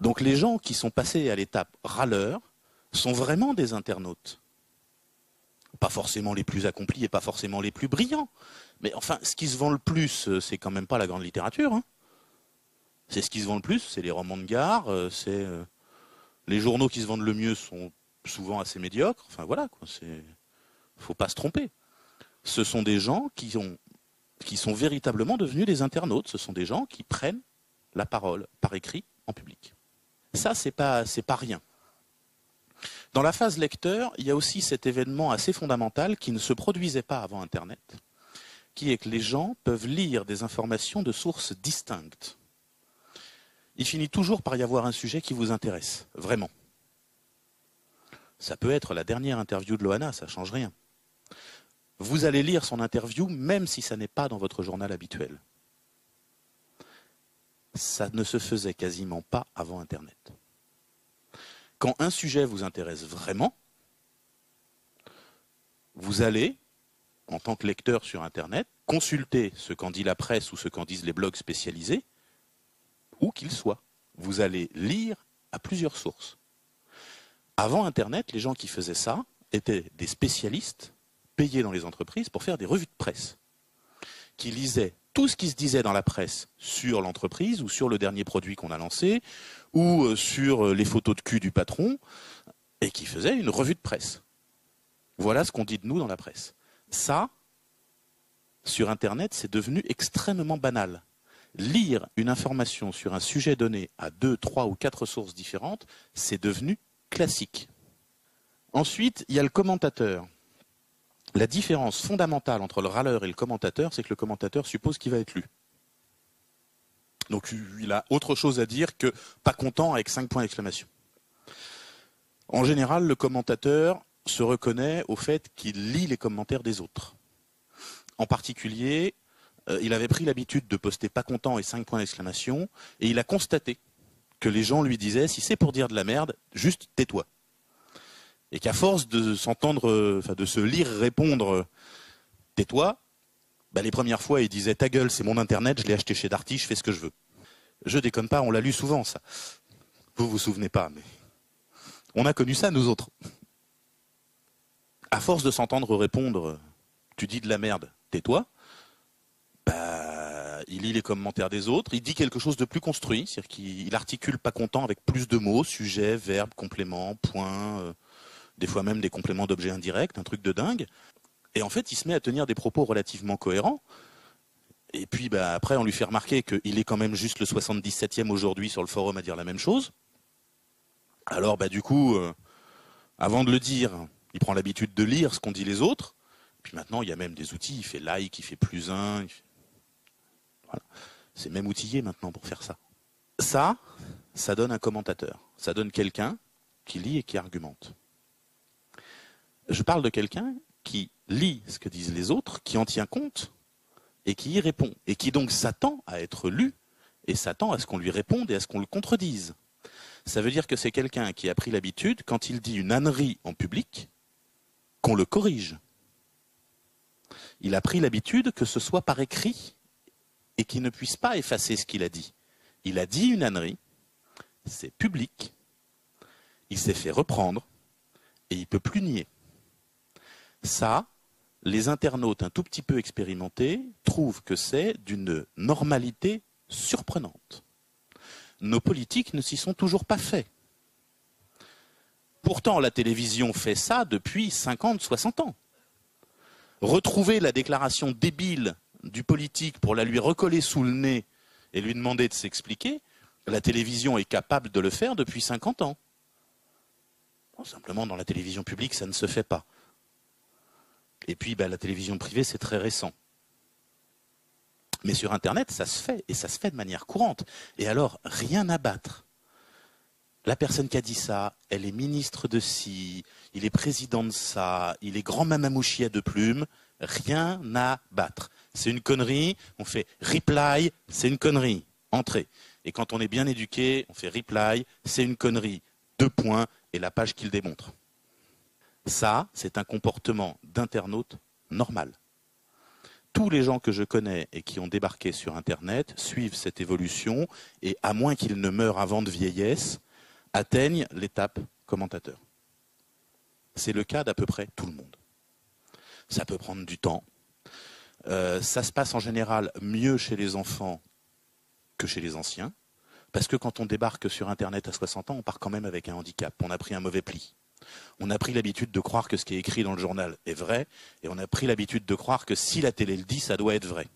Donc les gens qui sont passés à l'étape râleur sont vraiment des internautes. Pas forcément les plus accomplis et pas forcément les plus brillants. Mais enfin, ce qui se vend le plus, euh, c'est quand même pas la grande littérature. Hein. C'est ce qui se vend le plus, c'est les romans de gare, euh, c'est euh, les journaux qui se vendent le mieux sont souvent assez médiocres. Enfin voilà, quoi. C'est, faut pas se tromper. Ce sont des gens qui ont, qui sont véritablement devenus des internautes. Ce sont des gens qui prennent la parole par écrit en public. Ça, c'est pas, c'est pas rien. Dans la phase lecteur, il y a aussi cet événement assez fondamental qui ne se produisait pas avant Internet, qui est que les gens peuvent lire des informations de sources distinctes. Il finit toujours par y avoir un sujet qui vous intéresse, vraiment. Ça peut être la dernière interview de Loana, ça ne change rien. Vous allez lire son interview même si ça n'est pas dans votre journal habituel ça ne se faisait quasiment pas avant Internet. Quand un sujet vous intéresse vraiment, vous allez, en tant que lecteur sur Internet, consulter ce qu'en dit la presse ou ce qu'en disent les blogs spécialisés, où qu'ils soient. Vous allez lire à plusieurs sources. Avant Internet, les gens qui faisaient ça étaient des spécialistes payés dans les entreprises pour faire des revues de presse, qui lisaient tout ce qui se disait dans la presse sur l'entreprise ou sur le dernier produit qu'on a lancé ou euh, sur euh, les photos de cul du patron et qui faisait une revue de presse. Voilà ce qu'on dit de nous dans la presse. Ça, sur Internet, c'est devenu extrêmement banal. Lire une information sur un sujet donné à deux, trois ou quatre sources différentes, c'est devenu classique. Ensuite, il y a le commentateur. La différence fondamentale entre le râleur et le commentateur, c'est que le commentateur suppose qu'il va être lu. Donc il a autre chose à dire que pas content avec cinq points d'exclamation. En général, le commentateur se reconnaît au fait qu'il lit les commentaires des autres. En particulier, euh, il avait pris l'habitude de poster pas content et cinq points d'exclamation, et il a constaté que les gens lui disaient, si c'est pour dire de la merde, juste tais-toi. Et qu'à force de s'entendre, enfin de se lire répondre, tais-toi, bah, les premières fois, il disait ta gueule, c'est mon internet, je l'ai acheté chez Darty, je fais ce que je veux. Je déconne pas, on l'a lu souvent ça. Vous vous souvenez pas, mais on a connu ça nous autres. À force de s'entendre répondre, tu dis de la merde, tais-toi. Il lit les commentaires des autres, il dit quelque chose de plus construit, c'est-à-dire qu'il articule pas content avec plus de mots, sujet, verbe, complément, point, euh, des fois même des compléments d'objets indirects, un truc de dingue. Et en fait, il se met à tenir des propos relativement cohérents. Et puis bah, après, on lui fait remarquer qu'il est quand même juste le 77e aujourd'hui sur le forum à dire la même chose. Alors bah, du coup, euh, avant de le dire, il prend l'habitude de lire ce qu'ont dit les autres. Puis maintenant, il y a même des outils. Il fait like, il fait plus un. C'est même outillé maintenant pour faire ça. Ça, ça donne un commentateur. Ça donne quelqu'un qui lit et qui argumente. Je parle de quelqu'un qui lit ce que disent les autres, qui en tient compte et qui y répond, et qui donc s'attend à être lu et s'attend à ce qu'on lui réponde et à ce qu'on le contredise. Ça veut dire que c'est quelqu'un qui a pris l'habitude, quand il dit une ânerie en public, qu'on le corrige. Il a pris l'habitude que ce soit par écrit et qu'il ne puisse pas effacer ce qu'il a dit. Il a dit une ânerie, c'est public, il s'est fait reprendre et il ne peut plus nier. Ça, les internautes un tout petit peu expérimentés trouvent que c'est d'une normalité surprenante. Nos politiques ne s'y sont toujours pas faits. Pourtant, la télévision fait ça depuis 50, 60 ans. Retrouver la déclaration débile du politique pour la lui recoller sous le nez et lui demander de s'expliquer, la télévision est capable de le faire depuis 50 ans. simplement, dans la télévision publique, ça ne se fait pas. Et puis, bah, la télévision privée, c'est très récent. Mais sur Internet, ça se fait, et ça se fait de manière courante. Et alors, rien à battre. La personne qui a dit ça, elle est ministre de ci, il est président de ça, il est grand mamamouchi à deux plumes, rien à battre. C'est une connerie, on fait reply, c'est une connerie, entrée. Et quand on est bien éduqué, on fait reply, c'est une connerie, deux points, et la page qu'il démontre. Ça, c'est un comportement d'internaute normal. Tous les gens que je connais et qui ont débarqué sur Internet suivent cette évolution et, à moins qu'ils ne meurent avant de vieillesse, atteignent l'étape commentateur. C'est le cas d'à peu près tout le monde. Ça peut prendre du temps. Euh, ça se passe en général mieux chez les enfants que chez les anciens, parce que quand on débarque sur Internet à 60 ans, on part quand même avec un handicap. On a pris un mauvais pli. On a pris l'habitude de croire que ce qui est écrit dans le journal est vrai, et on a pris l'habitude de croire que si la télé le dit, ça doit être vrai.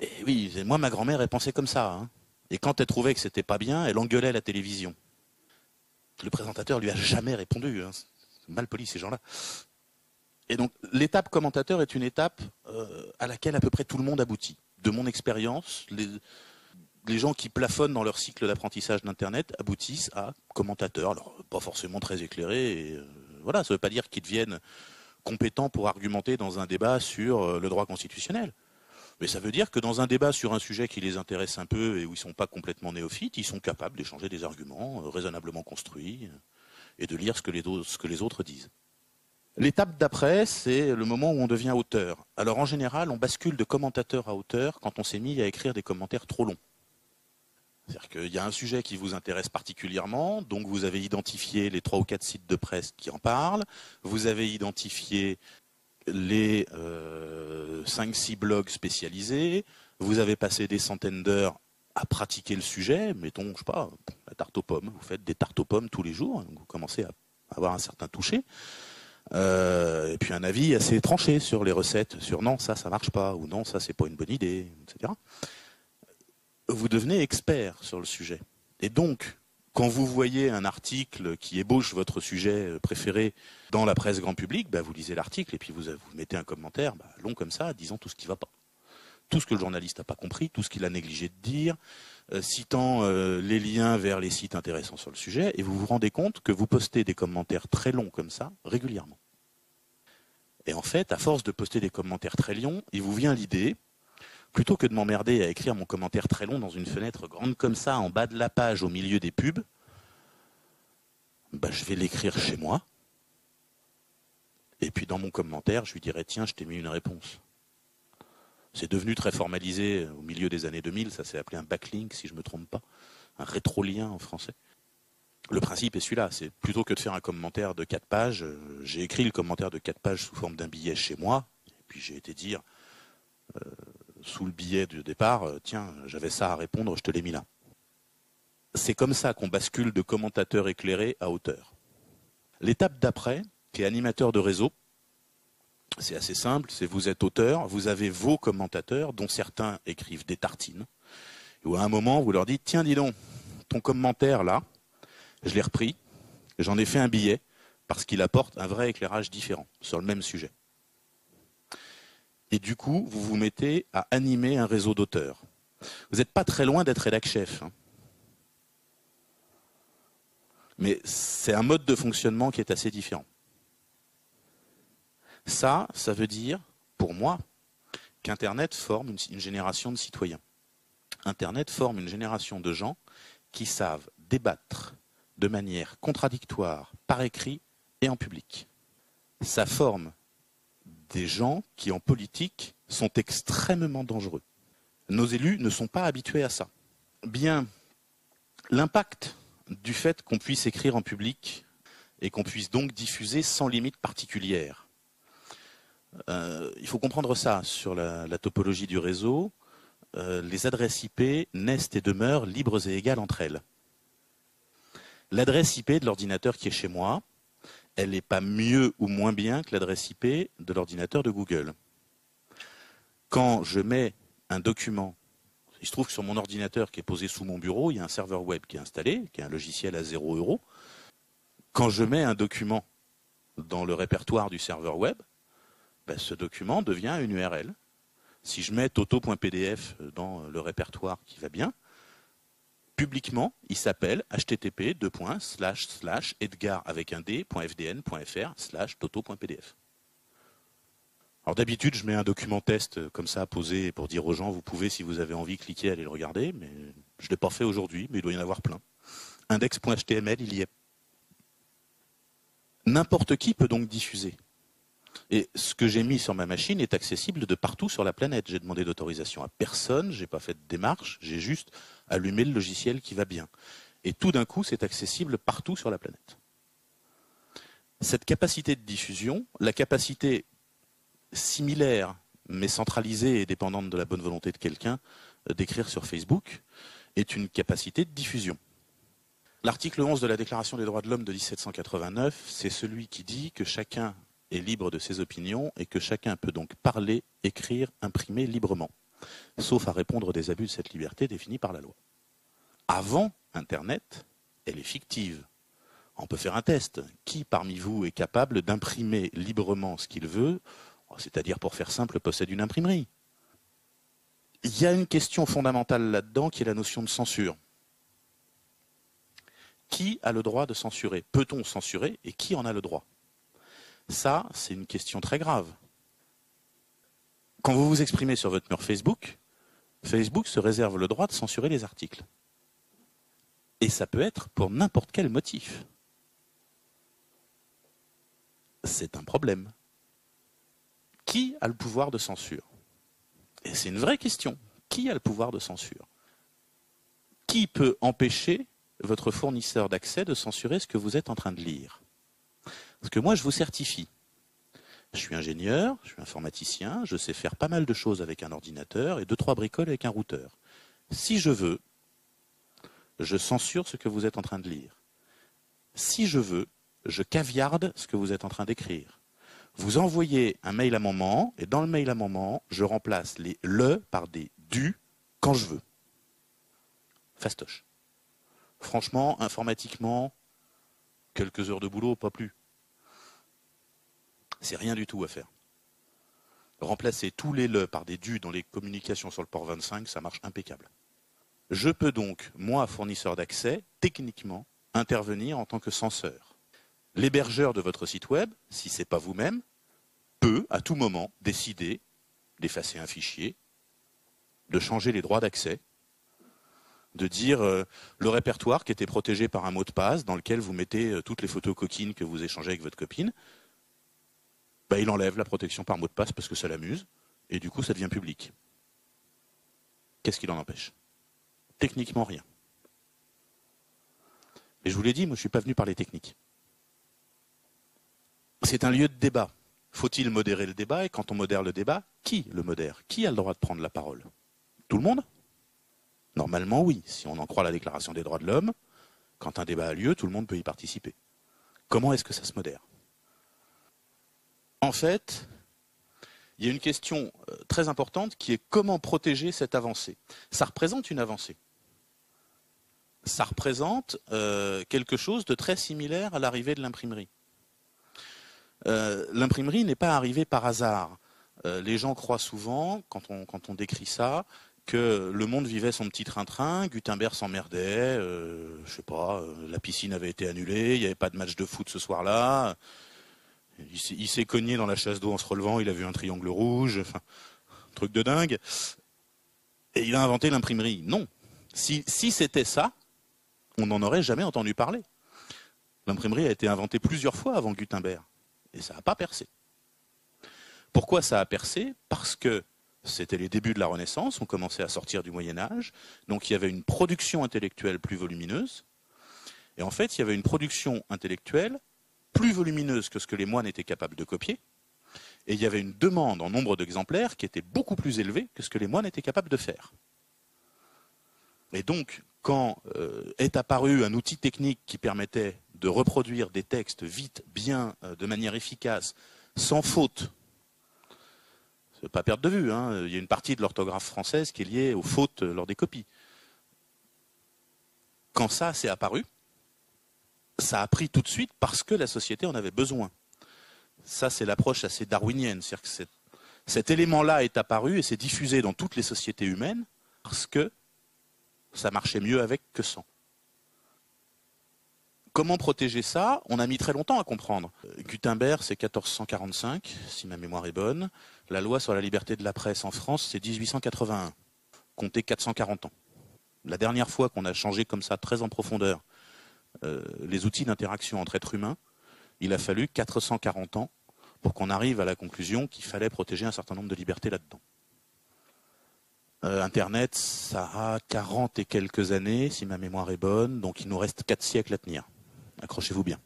Et oui, moi, ma grand-mère, elle pensait comme ça. Hein. Et quand elle trouvait que c'était pas bien, elle engueulait la télévision. Le présentateur lui a jamais répondu. Hein. Mal poli, ces gens-là. Et donc, l'étape commentateur est une étape euh, à laquelle à peu près tout le monde aboutit. De mon expérience, les, gens qui plafonnent dans leur cycle d'apprentissage d'Internet aboutissent à commentateurs, alors pas forcément très éclairés. Euh, voilà, ça ne veut pas dire qu'ils deviennent compétents pour argumenter dans un débat sur euh, le droit constitutionnel. Mais ça veut dire que dans un débat sur un sujet qui les intéresse un peu et où ils ne sont pas complètement néophytes, ils sont capables d'échanger des arguments raisonnablement construits et de lire ce que les autres disent. L'étape d'après, c'est le moment où on devient auteur. Alors en général, on bascule de commentateur à auteur quand on s'est mis à écrire des commentaires trop longs. C'est-à-dire qu'il y a un sujet qui vous intéresse particulièrement, donc vous avez identifié les trois ou quatre sites de presse qui en parlent, vous avez identifié les euh, 5-6 blogs spécialisés, vous avez passé des centaines d'heures à pratiquer le sujet, mettons, je sais pas, la tarte aux pommes, vous faites des tartes aux pommes tous les jours, vous commencez à avoir un certain toucher, euh, et puis un avis assez tranché sur les recettes, sur non, ça, ça marche pas, ou non, ça, c'est pas une bonne idée, etc vous devenez expert sur le sujet. Et donc, quand vous voyez un article qui ébauche votre sujet préféré dans la presse grand public, bah, vous lisez l'article et puis vous, mettez un commentaire bah, long comme ça, disant tout ce qui va pas. Tout ce que le journaliste n'a pas compris, tout ce qu'il a négligé de dire, euh, citant euh, les liens vers les sites intéressants sur le sujet, et vous vous rendez compte que vous postez des commentaires très longs comme ça régulièrement. Et en fait, à force de poster des commentaires très longs, il vous vient l'idée plutôt que de m'emmerder à écrire mon commentaire très long dans une fenêtre grande comme ça, en bas de la page, au milieu des pubs, bah, je vais l'écrire chez moi. Et puis dans mon commentaire, je lui dirai tiens, je t'ai mis une réponse. C'est devenu très formalisé au milieu des années 2000, ça s'est appelé un backlink si je ne me trompe pas, un rétrolien en français. Le principe est celui-là, c'est plutôt que de faire un commentaire de 4 pages, euh, j'ai écrit le commentaire de 4 pages sous forme d'un billet chez moi, et puis j'ai été dire euh, sous le billet du départ, euh, tiens, j'avais ça à répondre, je te l'ai mis là. C'est comme ça qu'on bascule de commentateur éclairé à auteur. L'étape d'après, qui est animateur de réseau, c'est assez simple, c'est vous êtes auteur, vous avez vos commentateurs, dont certains écrivent des tartines, ou à un moment, vous leur dites, tiens, dis donc, ton commentaire là, je l'ai repris, j'en ai fait un billet, parce qu'il apporte un vrai éclairage différent sur le même sujet. Et du coup, vous vous mettez à animer un réseau d'auteurs. Vous n'êtes pas très loin d'être rédac chef. Hein. Mais c'est un mode de fonctionnement qui est assez différent. Ça, ça veut dire, pour moi, qu'Internet forme une, génération de citoyens. Internet forme une génération de gens qui savent débattre de manière contradictoire par écrit et en public. Ça forme des gens qui, en politique, sont extrêmement dangereux. Nos élus ne sont pas habitués à ça. Bien, l'impact du fait qu'on puisse écrire en public et qu'on puisse donc diffuser sans limite particulière. Euh, il faut comprendre ça sur la, topologie du réseau. Euh, les adresses IP naissent et demeurent libres et égales entre elles. L'adresse IP de l'ordinateur qui est chez moi, elle n'est pas mieux ou moins bien que l'adresse IP de l'ordinateur de Google. Quand je mets un document, il se trouve que sur mon ordinateur qui est posé sous mon bureau, il y a un serveur web qui est installé, qui est un logiciel à 0 euros. Quand je mets un document dans le répertoire du serveur web, ben, ce document devient une URL. Si je mets toto.pdf dans le répertoire qui va bien, publiquement, il s'appelle http edgar avec un d.fdn.fr slash toto.pdf. Alors d'habitude, je mets un document test comme ça posé pour dire aux gens, vous pouvez, si vous avez envie, cliquer, aller le regarder, mais je ne l'ai pas fait aujourd'hui, mais il doit y en avoir plein. Index.html, il y est. N'importe qui peut donc diffuser. Et ce que j'ai mis sur ma machine est accessible de partout sur la planète. J'ai demandé d'autorisation à personne, j'ai pas fait de démarche, j'ai juste allumé le logiciel qui va bien. Et tout d'un coup, c'est accessible partout sur la planète. Cette capacité de diffusion, la capacité similaire mais centralisée et dépendante de la bonne volonté de quelqu'un euh, d'écrire sur Facebook, est une capacité de diffusion. L'article 11 de la Déclaration des droits de l'homme de 1789, c'est celui qui dit que chacun est libre de ses opinions et que chacun peut donc parler, écrire, imprimer librement, sauf à répondre des abus de cette liberté définis par la loi. Avant Internet, elle est fictive. On peut faire un test. Qui parmi vous est capable d'imprimer librement ce qu'il veut, c'est-à-dire pour faire simple, possède une imprimerie? Il y a une question fondamentale là-dedans qui est la notion de censure. Qui a le droit de censurer? Peut-on censurer et qui en a le droit? Ça, c'est une question très grave. Quand vous vous exprimez sur votre mur Facebook, Facebook se réserve le droit de censurer les articles. Et ça peut être pour n'importe quel motif. C'est un problème. Qui a le pouvoir de censure? Et c'est une vraie question. Qui a le pouvoir de censure? Qui peut empêcher votre fournisseur d'accès de censurer ce que vous êtes en train de lire? Parce que moi, je vous certifie. Je suis ingénieur, je suis informaticien, je sais faire pas mal de choses avec un ordinateur et deux, trois bricoles avec un routeur. Si je veux, je censure ce que vous êtes en train de lire. Si je veux, je caviarde ce que vous êtes en train d'écrire. Vous envoyez un mail à moment, et dans le mail à moment, je remplace les le par des du quand je veux. Fastoche. Franchement, informatiquement, quelques heures de boulot, pas plus. C'est rien du tout à faire. Remplacer tous les le par des du dans les communications sur le port 25, ça marche impeccable. Je peux donc, moi, fournisseur d'accès, techniquement, intervenir en tant que censeur. L'hébergeur de votre site web, si ce n'est pas vous-même, peut à tout moment décider d'effacer un fichier, de changer les droits d'accès, de dire euh, le répertoire qui était protégé par un mot de passe dans lequel vous mettez euh, toutes les photos coquines que vous échangez avec votre copine, bah, il enlève la protection par mot de passe parce que ça l'amuse, et du coup ça devient public. Qu'est-ce qui l'en empêche? Techniquement rien. Mais je vous l'ai dit, moi je ne suis pas venu parler technique. C'est un lieu de débat. Faut-il modérer le débat? Et quand on modère le débat, qui le modère? Qui a le droit de prendre la parole? Tout le monde? Normalement, oui. Si on en croit la Déclaration des droits de l'homme, quand un débat a lieu, tout le monde peut y participer. Comment est-ce que ça se modère? En fait, il y a une question euh, très importante qui est comment protéger cette avancée. Ça représente une avancée. Ça représente euh, quelque chose de très similaire à l'arrivée de l'imprimerie. Euh, l'imprimerie n'est pas arrivée par hasard. les gens croient souvent, quand on décrit ça, que le monde vivait son petit train-train, Gutenberg s'emmerdait, euh, je sais pas, la piscine avait été annulée, il n'y avait pas de match de foot ce soir-là, il s'est cogné dans la chasse d'eau en se relevant, il a vu un triangle rouge, truc de dingue, et il a inventé l'imprimerie. Non, si, si c'était ça, on n'en aurait jamais entendu parler. L'imprimerie a été inventée plusieurs fois avant Gutenberg, et ça n'a pas percé. Pourquoi ça a percé? Parce que c'était les débuts de la Renaissance, on commençait à sortir du Moyen Âge, donc il y avait une production intellectuelle plus volumineuse, et en fait il y avait une production intellectuelle plus volumineuse que ce que les moines étaient capables de copier, et il y avait une demande en nombre d'exemplaires qui était beaucoup plus élevée que ce que les moines étaient capables de faire. Et donc, quand euh, est apparu un outil technique qui permettait de reproduire des textes vite, bien, euh, de manière efficace, sans faute, pas perdre de vue. Hein. Il y a une partie de l'orthographe française qui est liée aux fautes lors des copies. Quand ça s'est apparu, ça a pris tout de suite parce que la société en avait besoin. Ça, c'est l'approche assez darwinienne. C'est-à-dire que cet élément-là est apparu et s'est diffusé dans toutes les sociétés humaines parce que ça marchait mieux avec que sans. Comment protéger ça? On a mis très longtemps à comprendre. Gutenberg, c'est 1445, si ma mémoire est bonne. La loi sur la liberté de la presse en France, c'est 1881. Comptez 440 ans. La dernière fois qu'on a changé comme ça, très en profondeur, euh, les outils d'interaction entre êtres humains, il a fallu 440 ans pour qu'on arrive à la conclusion qu'il fallait protéger un certain nombre de libertés là-dedans. Euh, Internet, ça a 40 et quelques années, si ma mémoire est bonne, donc il nous reste 4 siècles à tenir. Accrochez-vous bien.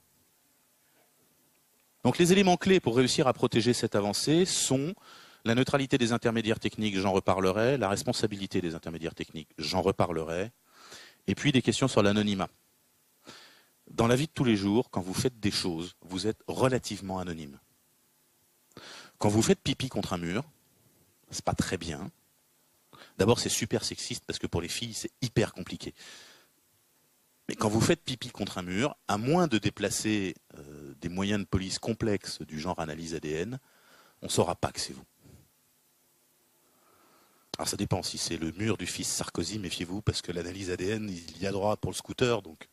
Donc les éléments clés pour réussir à protéger cette avancée sont la neutralité des intermédiaires techniques, j'en reparlerai, la responsabilité des intermédiaires techniques, j'en reparlerai, et puis des questions sur l'anonymat. Dans la vie de tous les jours, quand vous faites des choses, vous êtes relativement anonyme. Quand vous faites pipi contre un mur, c'est pas très bien. D'abord, c'est super sexiste parce que pour les filles, c'est hyper compliqué. Mais quand vous faites pipi contre un mur, à moins de déplacer euh, des moyens de police complexes du genre analyse ADN, on ne saura pas que c'est vous. Alors ça dépend si c'est le mur du fils Sarkozy, méfiez-vous, parce que l'analyse ADN, il y a droit pour le scooter, donc.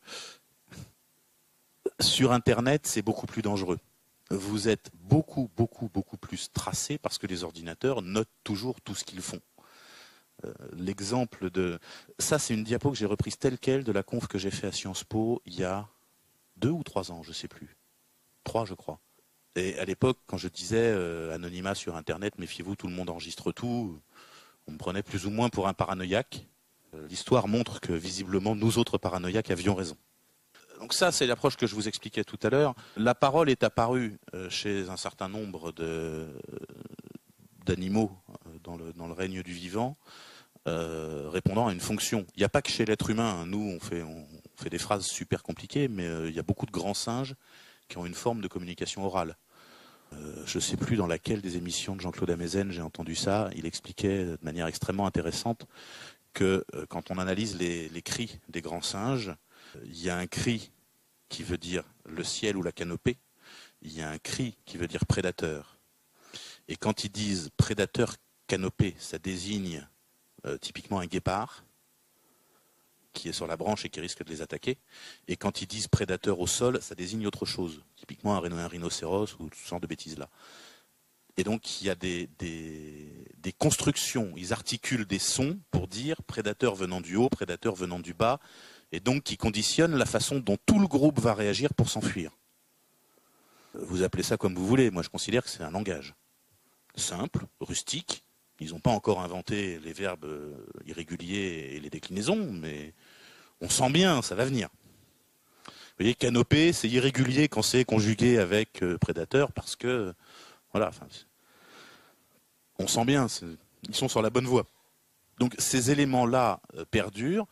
Sur Internet, c'est beaucoup plus dangereux. Vous êtes beaucoup, beaucoup, beaucoup plus tracé parce que les ordinateurs notent toujours tout ce qu'ils font. Euh, l'exemple de... Ça, c'est une diapo que j'ai reprise telle quelle de la conf que j'ai fait à Sciences Po il y a deux ou trois ans, je ne sais plus. Trois, je crois. Et à l'époque, quand je disais euh, anonymat sur Internet, méfiez-vous, tout le monde enregistre tout, on me prenait plus ou moins pour un paranoïaque. Euh, l'histoire montre que visiblement, nous autres paranoïaques avions raison. Donc ça, c'est l'approche que je vous expliquais tout à l'heure. La parole est apparue chez un certain nombre d'animaux dans le, dans le règne du vivant. Euh, répondant à une fonction. Il n'y a pas que chez l'être humain. Hein. Nous, on fait, des phrases super compliquées, mais euh, il y a beaucoup de grands singes qui ont une forme de communication orale. Euh, je ne sais plus dans laquelle des émissions de Jean-Claude Amezen j'ai entendu ça. Il expliquait de manière extrêmement intéressante que quand on analyse les cris des grands singes, il y a un cri qui veut dire le ciel ou la canopée, il y a un cri qui veut dire prédateur. Et quand ils disent prédateur canopée, ça désigne euh, typiquement un guépard qui est sur la branche et qui risque de les attaquer. Et quand ils disent prédateur au sol, ça désigne autre chose, typiquement un, rhinocéros ou ce genre de bêtises là. Et donc, il y a des, des, constructions, ils articulent des sons pour dire prédateur venant du haut, prédateur venant du bas, et donc qui conditionnent la façon dont tout le groupe va réagir pour s'enfuir. Vous appelez ça comme vous voulez, moi je considère que c'est un langage simple, rustique. Ils n'ont pas encore inventé les verbes irréguliers et les déclinaisons, mais on sent bien, ça va venir. Vous voyez, canopé, c'est irrégulier quand c'est conjugué avec euh, prédateur parce que voilà, on sent bien, ils sont sur la bonne voie. Donc ces éléments-là euh, perdurent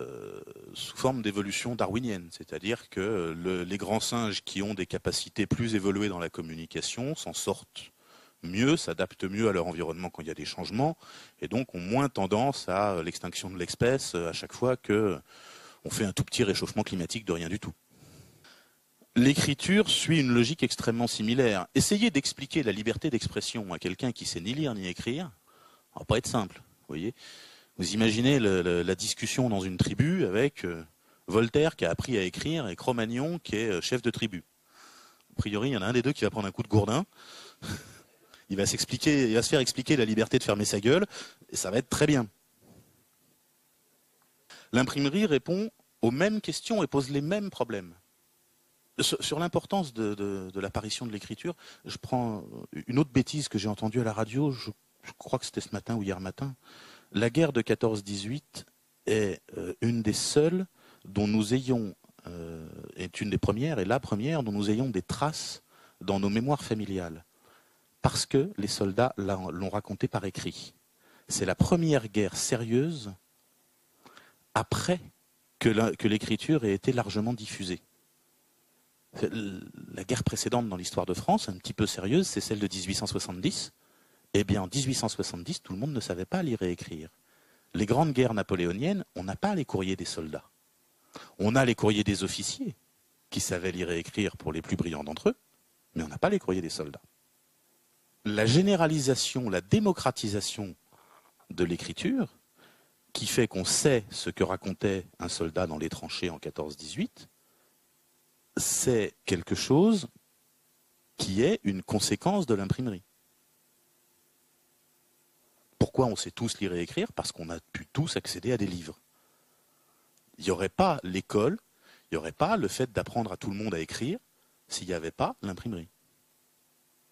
euh, sous forme d'évolution darwinienne, c'est-à-dire que les grands singes qui ont des capacités plus évoluées dans la communication s'en sortent mieux, s'adaptent mieux à leur environnement quand il y a des changements, et donc ont moins tendance à l'extinction de l'espèce à chaque fois que on fait un tout petit réchauffement climatique de rien du tout l'écriture suit une logique extrêmement similaire. Essayez d'expliquer la liberté d'expression à quelqu'un qui sait ni lire ni écrire, ça va pas être simple. Vous voyez, vous imaginez la discussion dans une tribu avec euh, Voltaire qui a appris à écrire et Cro-Magnon qui est euh, chef de tribu. A priori, il y en a un des deux qui va prendre un coup de gourdin. il va s'expliquer, il va se faire expliquer la liberté de fermer sa gueule et ça va être très bien. L'imprimerie répond aux mêmes questions et pose les mêmes problèmes. Sur, l'importance de, l'apparition de l'écriture, je prends une autre bêtise que j'ai entendue à la radio, je, crois que c'était ce matin ou hier matin. La guerre de 14-18 est euh, une des seules dont nous ayons, euh, est une des premières, et la première dont nous ayons des traces dans nos mémoires familiales. Parce que les soldats l'ont raconté par écrit. C'est la première guerre sérieuse après que l'écriture ait été largement diffusée la guerre précédente dans l'histoire de France, un petit peu sérieuse, c'est celle de 1870. Eh bien, en 1870, tout le monde ne savait pas lire et écrire. Les grandes guerres napoléoniennes, on n'a pas les courriers des soldats. On a les courriers des officiers, qui savaient lire et écrire pour les plus brillants d'entre eux, mais on n'a pas les courriers des soldats. La généralisation, la démocratisation de l'écriture, qui fait qu'on sait ce que racontait un soldat dans les tranchées en 14-18, c'est quelque chose qui est une conséquence de l'imprimerie. Pourquoi on sait tous lire et écrire? Parce qu'on a pu tous accéder à des livres. Il n'y aurait pas l'école, il n'y aurait pas le fait d'apprendre à tout le monde à écrire s'il n'y avait pas l'imprimerie.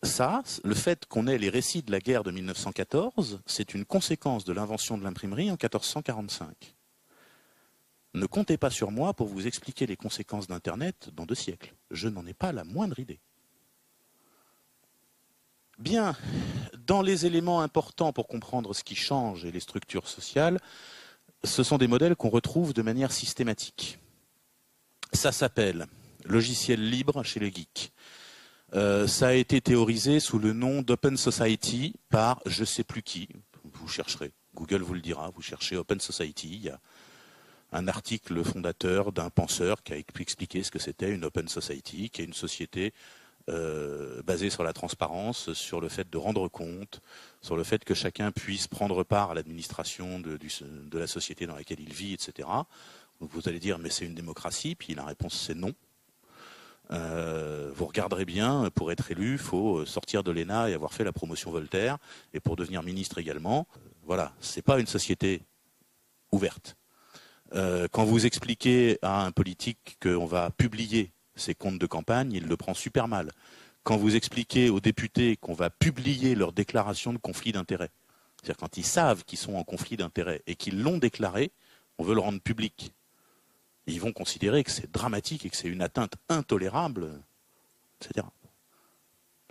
Ça, le fait qu'on ait les récits de la guerre de 1914, c'est une conséquence de l'invention de l'imprimerie en 1445. Ne comptez pas sur moi pour vous expliquer les conséquences d'Internet dans deux siècles. Je n'en ai pas la moindre idée. Bien, dans les éléments importants pour comprendre ce qui change et les structures sociales, ce sont des modèles qu'on retrouve de manière systématique. Ça s'appelle logiciel libre chez les geeks. Euh, ça a été théorisé sous le nom d'Open Society par je sais plus qui. Vous chercherez. Google vous le dira. Vous cherchez Open Society. Il y a un article fondateur d'un penseur qui a expliqué ce que c'était une open society, qui est une société euh, basée sur la transparence, sur le fait de rendre compte, sur le fait que chacun puisse prendre part à l'administration de, la société dans laquelle il vit, etc. vous allez dire, mais c'est une démocratie, puis la réponse c'est non. Euh, vous regarderez bien, pour être élu, il faut sortir de l'ENA et avoir fait la promotion Voltaire, et pour devenir ministre également. Voilà, c'est pas une société ouverte. Euh, quand vous expliquez à un politique qu'on va publier ses comptes de campagne, il le prend super mal. Quand vous expliquez aux députés qu'on va publier leur déclaration de conflit d'intérêts, c'est-à-dire quand ils savent qu'ils sont en conflit d'intérêts et qu'ils l'ont déclaré, on veut le rendre public. Ils vont considérer que c'est dramatique et que c'est une atteinte intolérable, etc.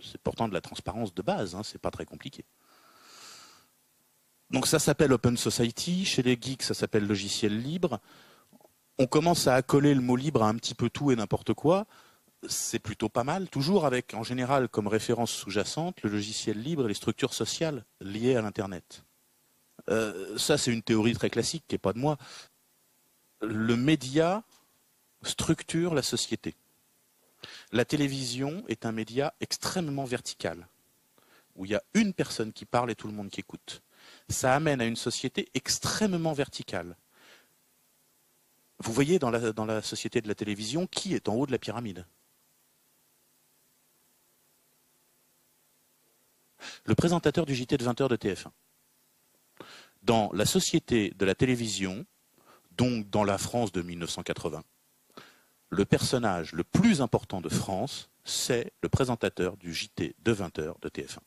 C'est pourtant de la transparence de base, hein, c'est pas très compliqué. Donc ça s'appelle Open Society, chez les geeks ça s'appelle logiciel libre. On commence à accoler le mot libre à un petit peu tout et n'importe quoi. C'est plutôt pas mal, toujours avec en général comme référence sous-jacente le logiciel libre et les structures sociales liées à l'Internet. Euh, ça c'est une théorie très classique qui n'est pas de moi. Le média structure la société. La télévision est un média extrêmement vertical, où il y a une personne qui parle et tout le monde qui écoute ça amène à une société extrêmement verticale. Vous voyez dans la, société de la télévision qui est en haut de la pyramide le présentateur du JT de 20h de TF1. Dans la société de la télévision, donc dans la France de 1980, le personnage le plus important de France, c'est le présentateur du JT de 20h de TF1.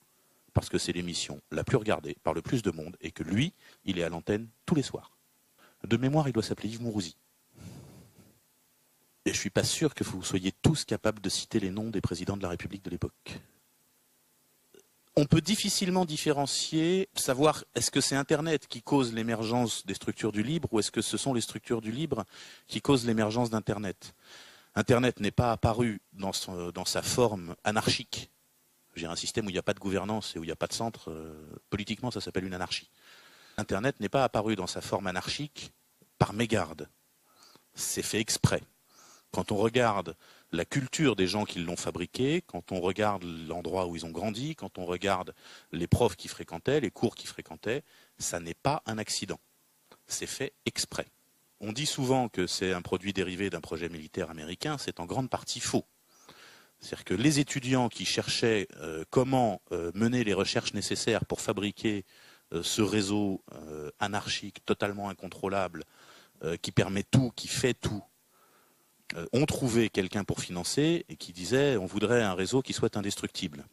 Parce que c'est l'émission la plus regardée par le plus de monde et que lui, il est à l'antenne tous les soirs. De mémoire, il doit s'appeler Yves Mourouzi. Et je ne suis pas sûr que vous soyez tous capables de citer les noms des présidents de la République de l'époque. On peut difficilement différencier, savoir est-ce que c'est Internet qui cause l'émergence des structures du libre ou est-ce que ce sont les structures du libre qui causent l'émergence d'Internet. Internet n'est pas apparu dans, dans, sa forme anarchique. J'ai un système où il n'y a pas de gouvernance et où il n'y a pas de centre. Euh, politiquement, ça s'appelle une anarchie. Internet n'est pas apparu dans sa forme anarchique par mégarde. C'est fait exprès. Quand on regarde la culture des gens qui l'ont fabriqué, quand on regarde l'endroit où ils ont grandi, quand on regarde les profs qui fréquentaient, les cours qu'ils fréquentaient, ça n'est pas un accident. C'est fait exprès. On dit souvent que c'est un produit dérivé d'un projet militaire américain, c'est en grande partie faux. C'est-à-dire que les étudiants qui cherchaient euh, comment euh, mener les recherches nécessaires pour fabriquer euh, ce réseau anarchique totalement incontrôlable, qui permet tout, qui fait tout, ont trouvé quelqu'un pour financer et qui disait on voudrait un réseau qui soit indestructible.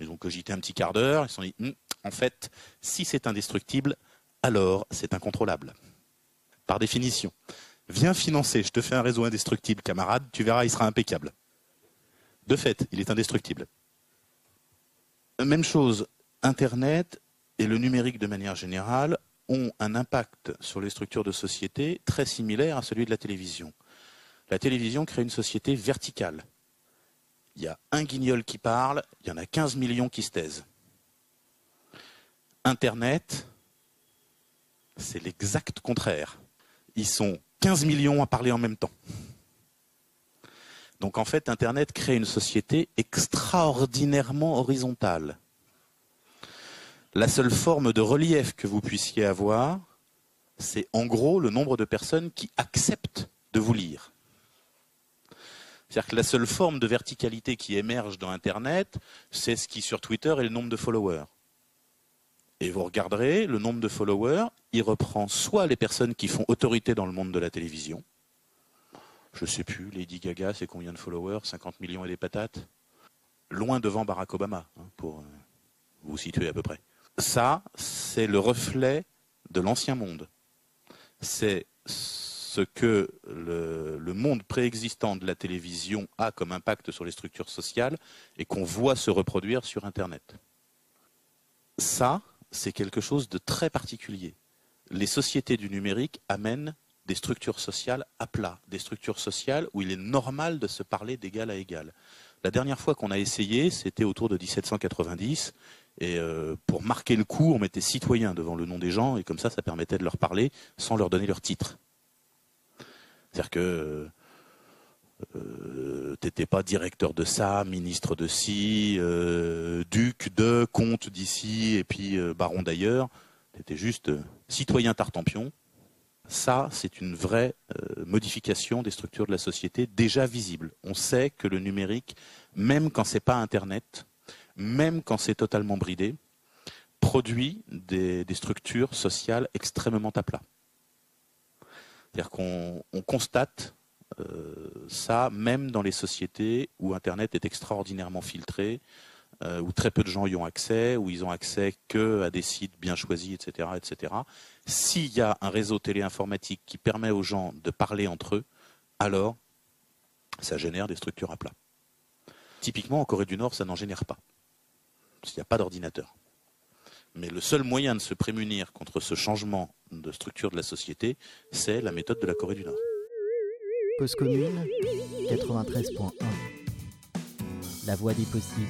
Ils ont cogité un petit quart d'heure, ils se sont dit hum, en fait, si c'est indestructible, alors c'est incontrôlable par définition. Viens financer, je te fais un réseau indestructible, camarade, tu verras, il sera impeccable. De fait, il est indestructible. Même chose, Internet et le numérique de manière générale ont un impact sur les structures de société très similaire à celui de la télévision. La télévision crée une société verticale. Il y a un guignol qui parle, il y en a 15 millions qui se taisent. Internet, c'est l'exact contraire ils sont 15 millions à parler en même temps. Donc en fait, Internet crée une société extraordinairement horizontale. La seule forme de relief que vous puissiez avoir, c'est en gros le nombre de personnes qui acceptent de vous lire. C'est-à-dire que la seule forme de verticalité qui émerge dans Internet, c'est ce qui sur Twitter est le nombre de followers. Et vous regarderez, le nombre de followers, il reprend soit les personnes qui font autorité dans le monde de la télévision. Je ne sais plus, Lady Gaga, c'est combien de followers 50 millions et des patates? Loin devant Barack Obama, hein, pour euh, vous situer à peu près. Ça, c'est le reflet de l'ancien monde. C'est ce que le, monde préexistant de la télévision a comme impact sur les structures sociales et qu'on voit se reproduire sur Internet. Ça, c'est quelque chose de très particulier. Les sociétés du numérique amènent des structures sociales à plat, des structures sociales où il est normal de se parler d'égal à égal. La dernière fois qu'on a essayé, c'était autour de 1790, et euh, pour marquer le coup, on mettait citoyen devant le nom des gens, et comme ça, ça permettait de leur parler sans leur donner leur titre. C'est-à-dire que euh, t'étais pas directeur de ça, ministre de ci, euh, duc de, comte d'ici, et puis euh, baron d'ailleurs. T'étais juste citoyen tartampion. Ça, c'est une vraie modification des structures de la société déjà visible. On sait que le numérique, même quand c'est pas Internet, même quand c'est totalement bridé, produit des structures sociales extrêmement à plat. C'est-à-dire qu'on constate euh, ça, même dans les sociétés où Internet est extraordinairement filtré, euh, où très peu de gens y ont accès, où ils ont accès que à des sites bien choisis, etc., etc. S'il y a un réseau téléinformatique qui permet aux gens de parler entre eux, alors ça génère des structures à plat. Typiquement, en Corée du Nord, ça n'en génère pas. Il n'y a pas d'ordinateur. Mais le seul moyen de se prémunir contre ce changement de structure de la société, c'est la méthode de la Corée du Nord. Cause commune 93.1 La voix des possibles.